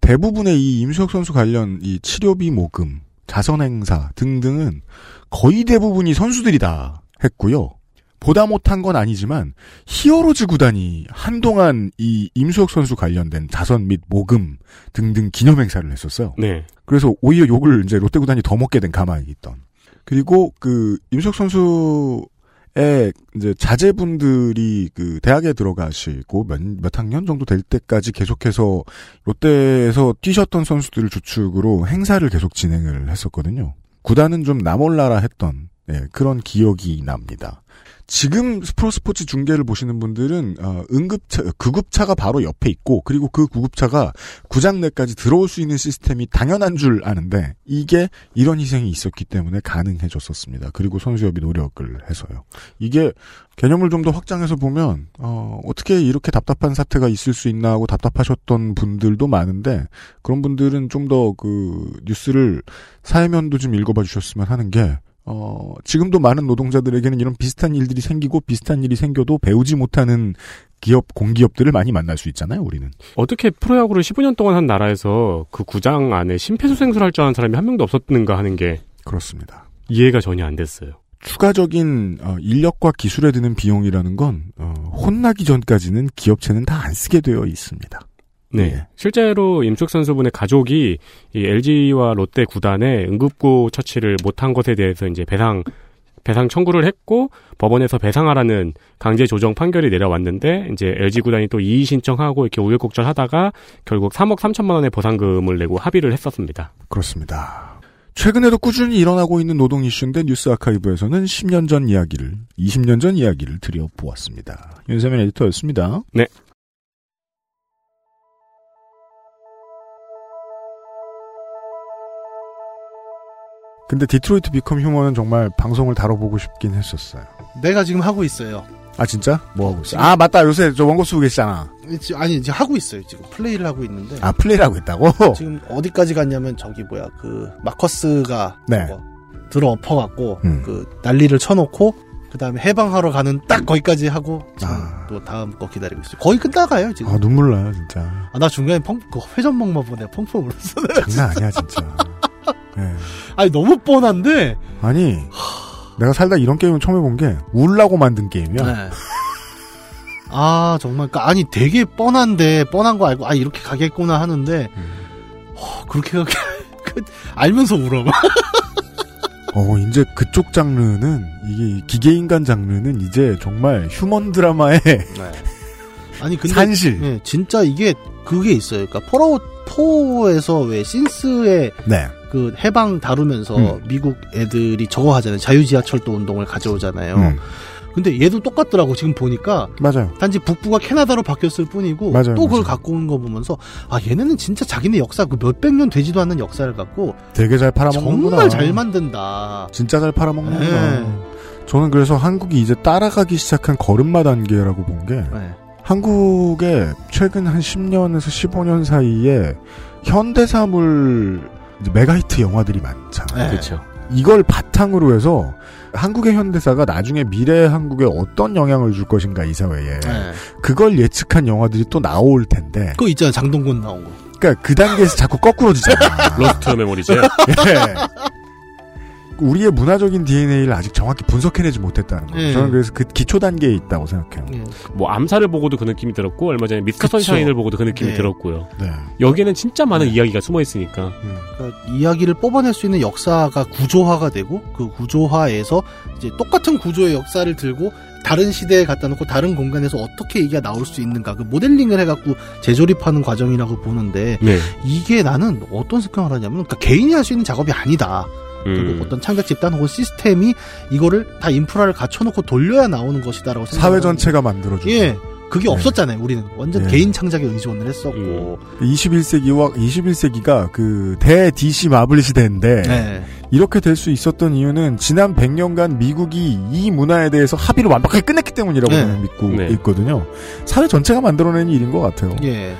대부분의 이 임수혁 선수 관련 이 치료비 모금, 자선 행사 등등은 거의 대부분이 선수들이 다 했고요. 보다 못한 건 아니지만 히어로즈 구단이 한동안 이 임수혁 선수 관련된 자선 및 모금 등등 기념 행사를 했었어요. 네. 그래서 오히려 욕을 이제 롯데 구단이 더 먹게 된 가만히 있던. 그리고 그 임수혁 선수의 이제 자제분들이 그 대학에 들어가시고 몇, 몇 학년 정도 될 때까지 계속해서 롯데에서 뛰셨던 선수들을 주축으로 행사를 계속 진행을 했었거든요. 구단은 좀 나몰라라 했던 예, 그런 기억이 납니다. 지금 프로스포츠 중계를 보시는 분들은 어, 응급차, 구급차가 바로 옆에 있고 그리고 그 구급차가 구장 내까지 들어올 수 있는 시스템이 당연한 줄 아는데 이게 이런 희생이 있었기 때문에 가능해졌었습니다. 그리고 선수협이 노력을 해서요. 이게 개념을 좀 더 확장해서 보면 어, 어떻게 이렇게 답답한 사태가 있을 수 있나 하고 답답하셨던 분들도 많은데 그런 분들은 좀 더 그 뉴스를 사회면도 좀 읽어봐 주셨으면 하는 게 어, 지금도 많은 노동자들에게는 이런 비슷한 일들이 생기고 비슷한 일이 생겨도 배우지 못하는 기업, 공기업들을 많이 만날 수 있잖아요, 우리는. 어떻게 프로야구를 15년 동안 한 나라에서 그 구장 안에 심폐소생술 할 줄 아는 사람이 한 명도 없었는가 하는 게 그렇습니다. 이해가 전혀 안 됐어요. 추가적인 어, 인력과 기술에 드는 비용이라는 건 어, 혼나기 전까지는 기업체는 다 안 쓰게 되어 있습니다. 네. 예. 실제로 임숙 선수분의 가족이 이 LG와 롯데 구단에 응급구 처치를 못한 것에 대해서 이제 배상 배상 청구를 했고 법원에서 배상하라는 강제 조정 판결이 내려왔는데 이제 LG 구단이 또 이의 신청하고 이렇게 우여곡절하다가 결국 3억 3천만 원의 보상금을 내고 합의를 했었습니다. 그렇습니다. 최근에도 꾸준히 일어나고 있는 노동 이슈인데 뉴스 아카이브에서는 10년 전 이야기를, 20년 전 이야기를 드려보았습니다. 윤세민 에디터였습니다. 네. 근데 Detroit Become Human은 정말 방송을 다뤄보고 싶긴 했었어요. 내가 지금 하고 있어요. 아 진짜? 뭐 하고 있어? 아 맞다 요새 저 원고 쓰고 계시잖아. 지- 아니 이제 하고 있어요. 지금 플레이를 하고 있는데. 아 플레이를 하고 있다고? [LAUGHS] 지금 어디까지 갔냐면 저기 뭐야 그 마커스가 네. 뭐 들어 엎어갖고 음. 그 난리를 쳐놓고 그 다음에 해방하러 가는 딱 거기까지 하고 지금 아. 또 다음 거 기다리고 있어요. 거의 끝나가요 지금. 아 눈물 나요 진짜. 아, 나 중간에 펑, 그 회전목마 보내 펑펑 울었어. 장난 아니야 진짜. 예. [LAUGHS] 아니 너무 뻔한데. 아니 내가 살다 이런 게임을 처음 해본 게 울라고 만든 게임이야. 네. 아 정말 그러니까 아니 되게 뻔한데 뻔한 거 알고 아 이렇게 가겠구나 하는데 허, 그렇게 가게 [LAUGHS] 그, 알면서 울어 막. 어 이제 그쪽 장르는 이게 기계인간 장르는 이제 정말 휴먼 드라마의 아니 근데 산실. 예, 진짜 이게 그게 있어요. 그러니까 폴아웃 4에서 왜 신스의 네. 그 해방 다루면서 음. 미국 애들이 저거 하잖아요. 자유지하철도 운동을 가져오잖아요. 음. 근데 얘도 똑같더라고 지금 보니까 맞아요. 단지 북부가 캐나다로 바뀌었을 뿐이고 맞아요, 또 그걸 맞아요. 갖고 온 거 보면서 아 얘네는 진짜 자기네 역사 그 몇백 년 되지도 않는 역사를 갖고 되게 잘 팔아먹는구나. 정말 잘 만든다. 진짜 잘 팔아먹는구나. 네. 저는 그래서 한국이 이제 따라가기 시작한 걸음마 단계라고 본게 네. 한국에 최근 한 10년에서 15년 사이에 현대사물 이제 mega hit 영화들이 많잖아요. 네. 그렇죠. 이걸 바탕으로 해서 한국의 현대사가 나중에 미래 한국에 어떤 영향을 줄 것인가 이 사회에 네. 그걸 예측한 영화들이 또 나올 텐데 그거 있잖아 장동건 나온 거. 그러니까 그 단계에서 자꾸 거꾸로 지잖아. Lost [LAUGHS] Memories요? 예. 우리의 문화적인 DNA를 아직 정확히 분석해내지 못했다는 거예요. 예. 저는 그래서 그 기초 단계에 있다고 생각해요. 예. 뭐 암살을 보고도 그 느낌이 들었고 얼마 전에 미스터 그쵸. 선샤인을 보고도 그 느낌이 네. 들었고요. 네. 여기에는 진짜 많은 이야기가 숨어 있으니까. 그러니까 이야기를 뽑아낼 수 있는 역사가 구조화가 되고 그 구조화에서 이제 똑같은 구조의 역사를 들고 다른 시대에 갖다 놓고 다른 공간에서 어떻게 얘기가 나올 수 있는가 그 모델링을 해갖고 재조립하는 과정이라고 보는데 네. 이게 나는 어떤 생각을 하냐면 그러니까 개인이 할 수 있는 작업이 아니다. 그리고 음. 어떤 창작 집단 혹은 시스템이 이거를 다 인프라를 갖춰놓고 돌려야 나오는 것이다라고 생각. 사회 전체가 만들어주고 예, 그게 없었잖아요. 우리는 완전 예. 개인 창작에 의존을 했었고. 21세기와 21세기가 그 대 DC 마블 시대인데 네. 이렇게 될 수 있었던 이유는 지난 100년간 미국이 이 문화에 대해서 합의를 완벽하게 끝냈기 때문이라고 네. 저는 믿고 네. 있거든요. 사회 전체가 만들어낸 일인 것 같아요. 예.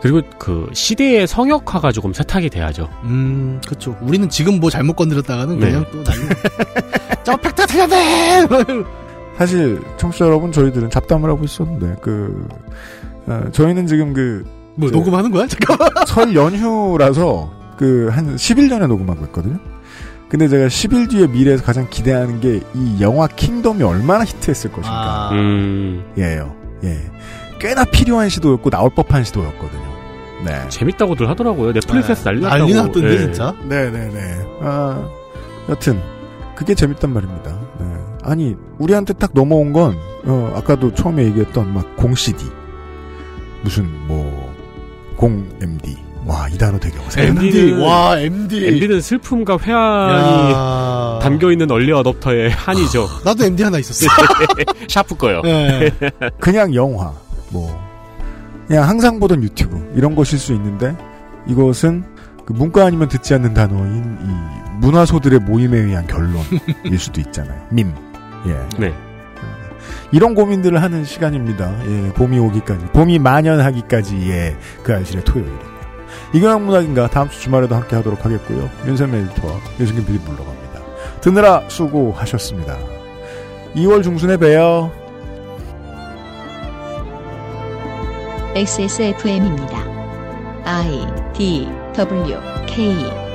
그리고 그 시대의 성역화가 조금 세탁이 돼야죠. 음, 그쵸. 우리는 지금 뭐 잘못 건드렸다가는 네. 그냥 또 난리. [LAUGHS] 저 팩트 돼! [LAUGHS] 사실 청취자 여러분 저희들은 잡담을 하고 있었는데 그 어, 저희는 지금 그 뭐, 저- 녹음하는 거야? 잠깐만. [LAUGHS] 설 연휴라서 그 한 10일 전에 녹음하고 있거든요. 근데 제가 10일 뒤에 미래에서 가장 기대하는 게 이 영화 킹덤이 얼마나 히트했을 것인가. 아, 음. 예요. 예. 꽤나 필요한 시도였고 나올 법한 시도였거든요. 네. 재밌다고들 하더라고요. 넷플릭스에서 난리 났다고. 난리 났던데, 예. 진짜. 네네네. 아, 여튼 그게 재밌단 말입니다. 네. 아니 우리한테 딱 넘어온 건 어, 아까도 처음에 얘기했던 막 공 CD 무슨 뭐 공 MD 와 이 단어 되게 어색해. MD, 와, MD. MD는 슬픔과 회한이 야. 담겨있는 얼리 어댑터의 한이죠. 나도 MD 하나 있었어. 샤프 거요. 예. 그냥 영화 뭐 그냥 항상 보던 유튜브 이런 것일 수 있는데 이것은 그 문과 아니면 듣지 않는 단어인 이 문화소들의 모임에 의한 결론일 [LAUGHS] 수도 있잖아요. 밈. 예. 네. 이런 고민들을 하는 시간입니다. 예, 봄이 오기까지, 봄이 만연하기까지, 예, 그 알실의 토요일입니다. 이경영 문학인가 다음 주 주말에도 함께 하도록 하겠고요. 윤세민 에디터와 유승균 PD 물러갑니다. 드느라 수고하셨습니다. 2월 중순에 봬요. XSFM입니다. I D W K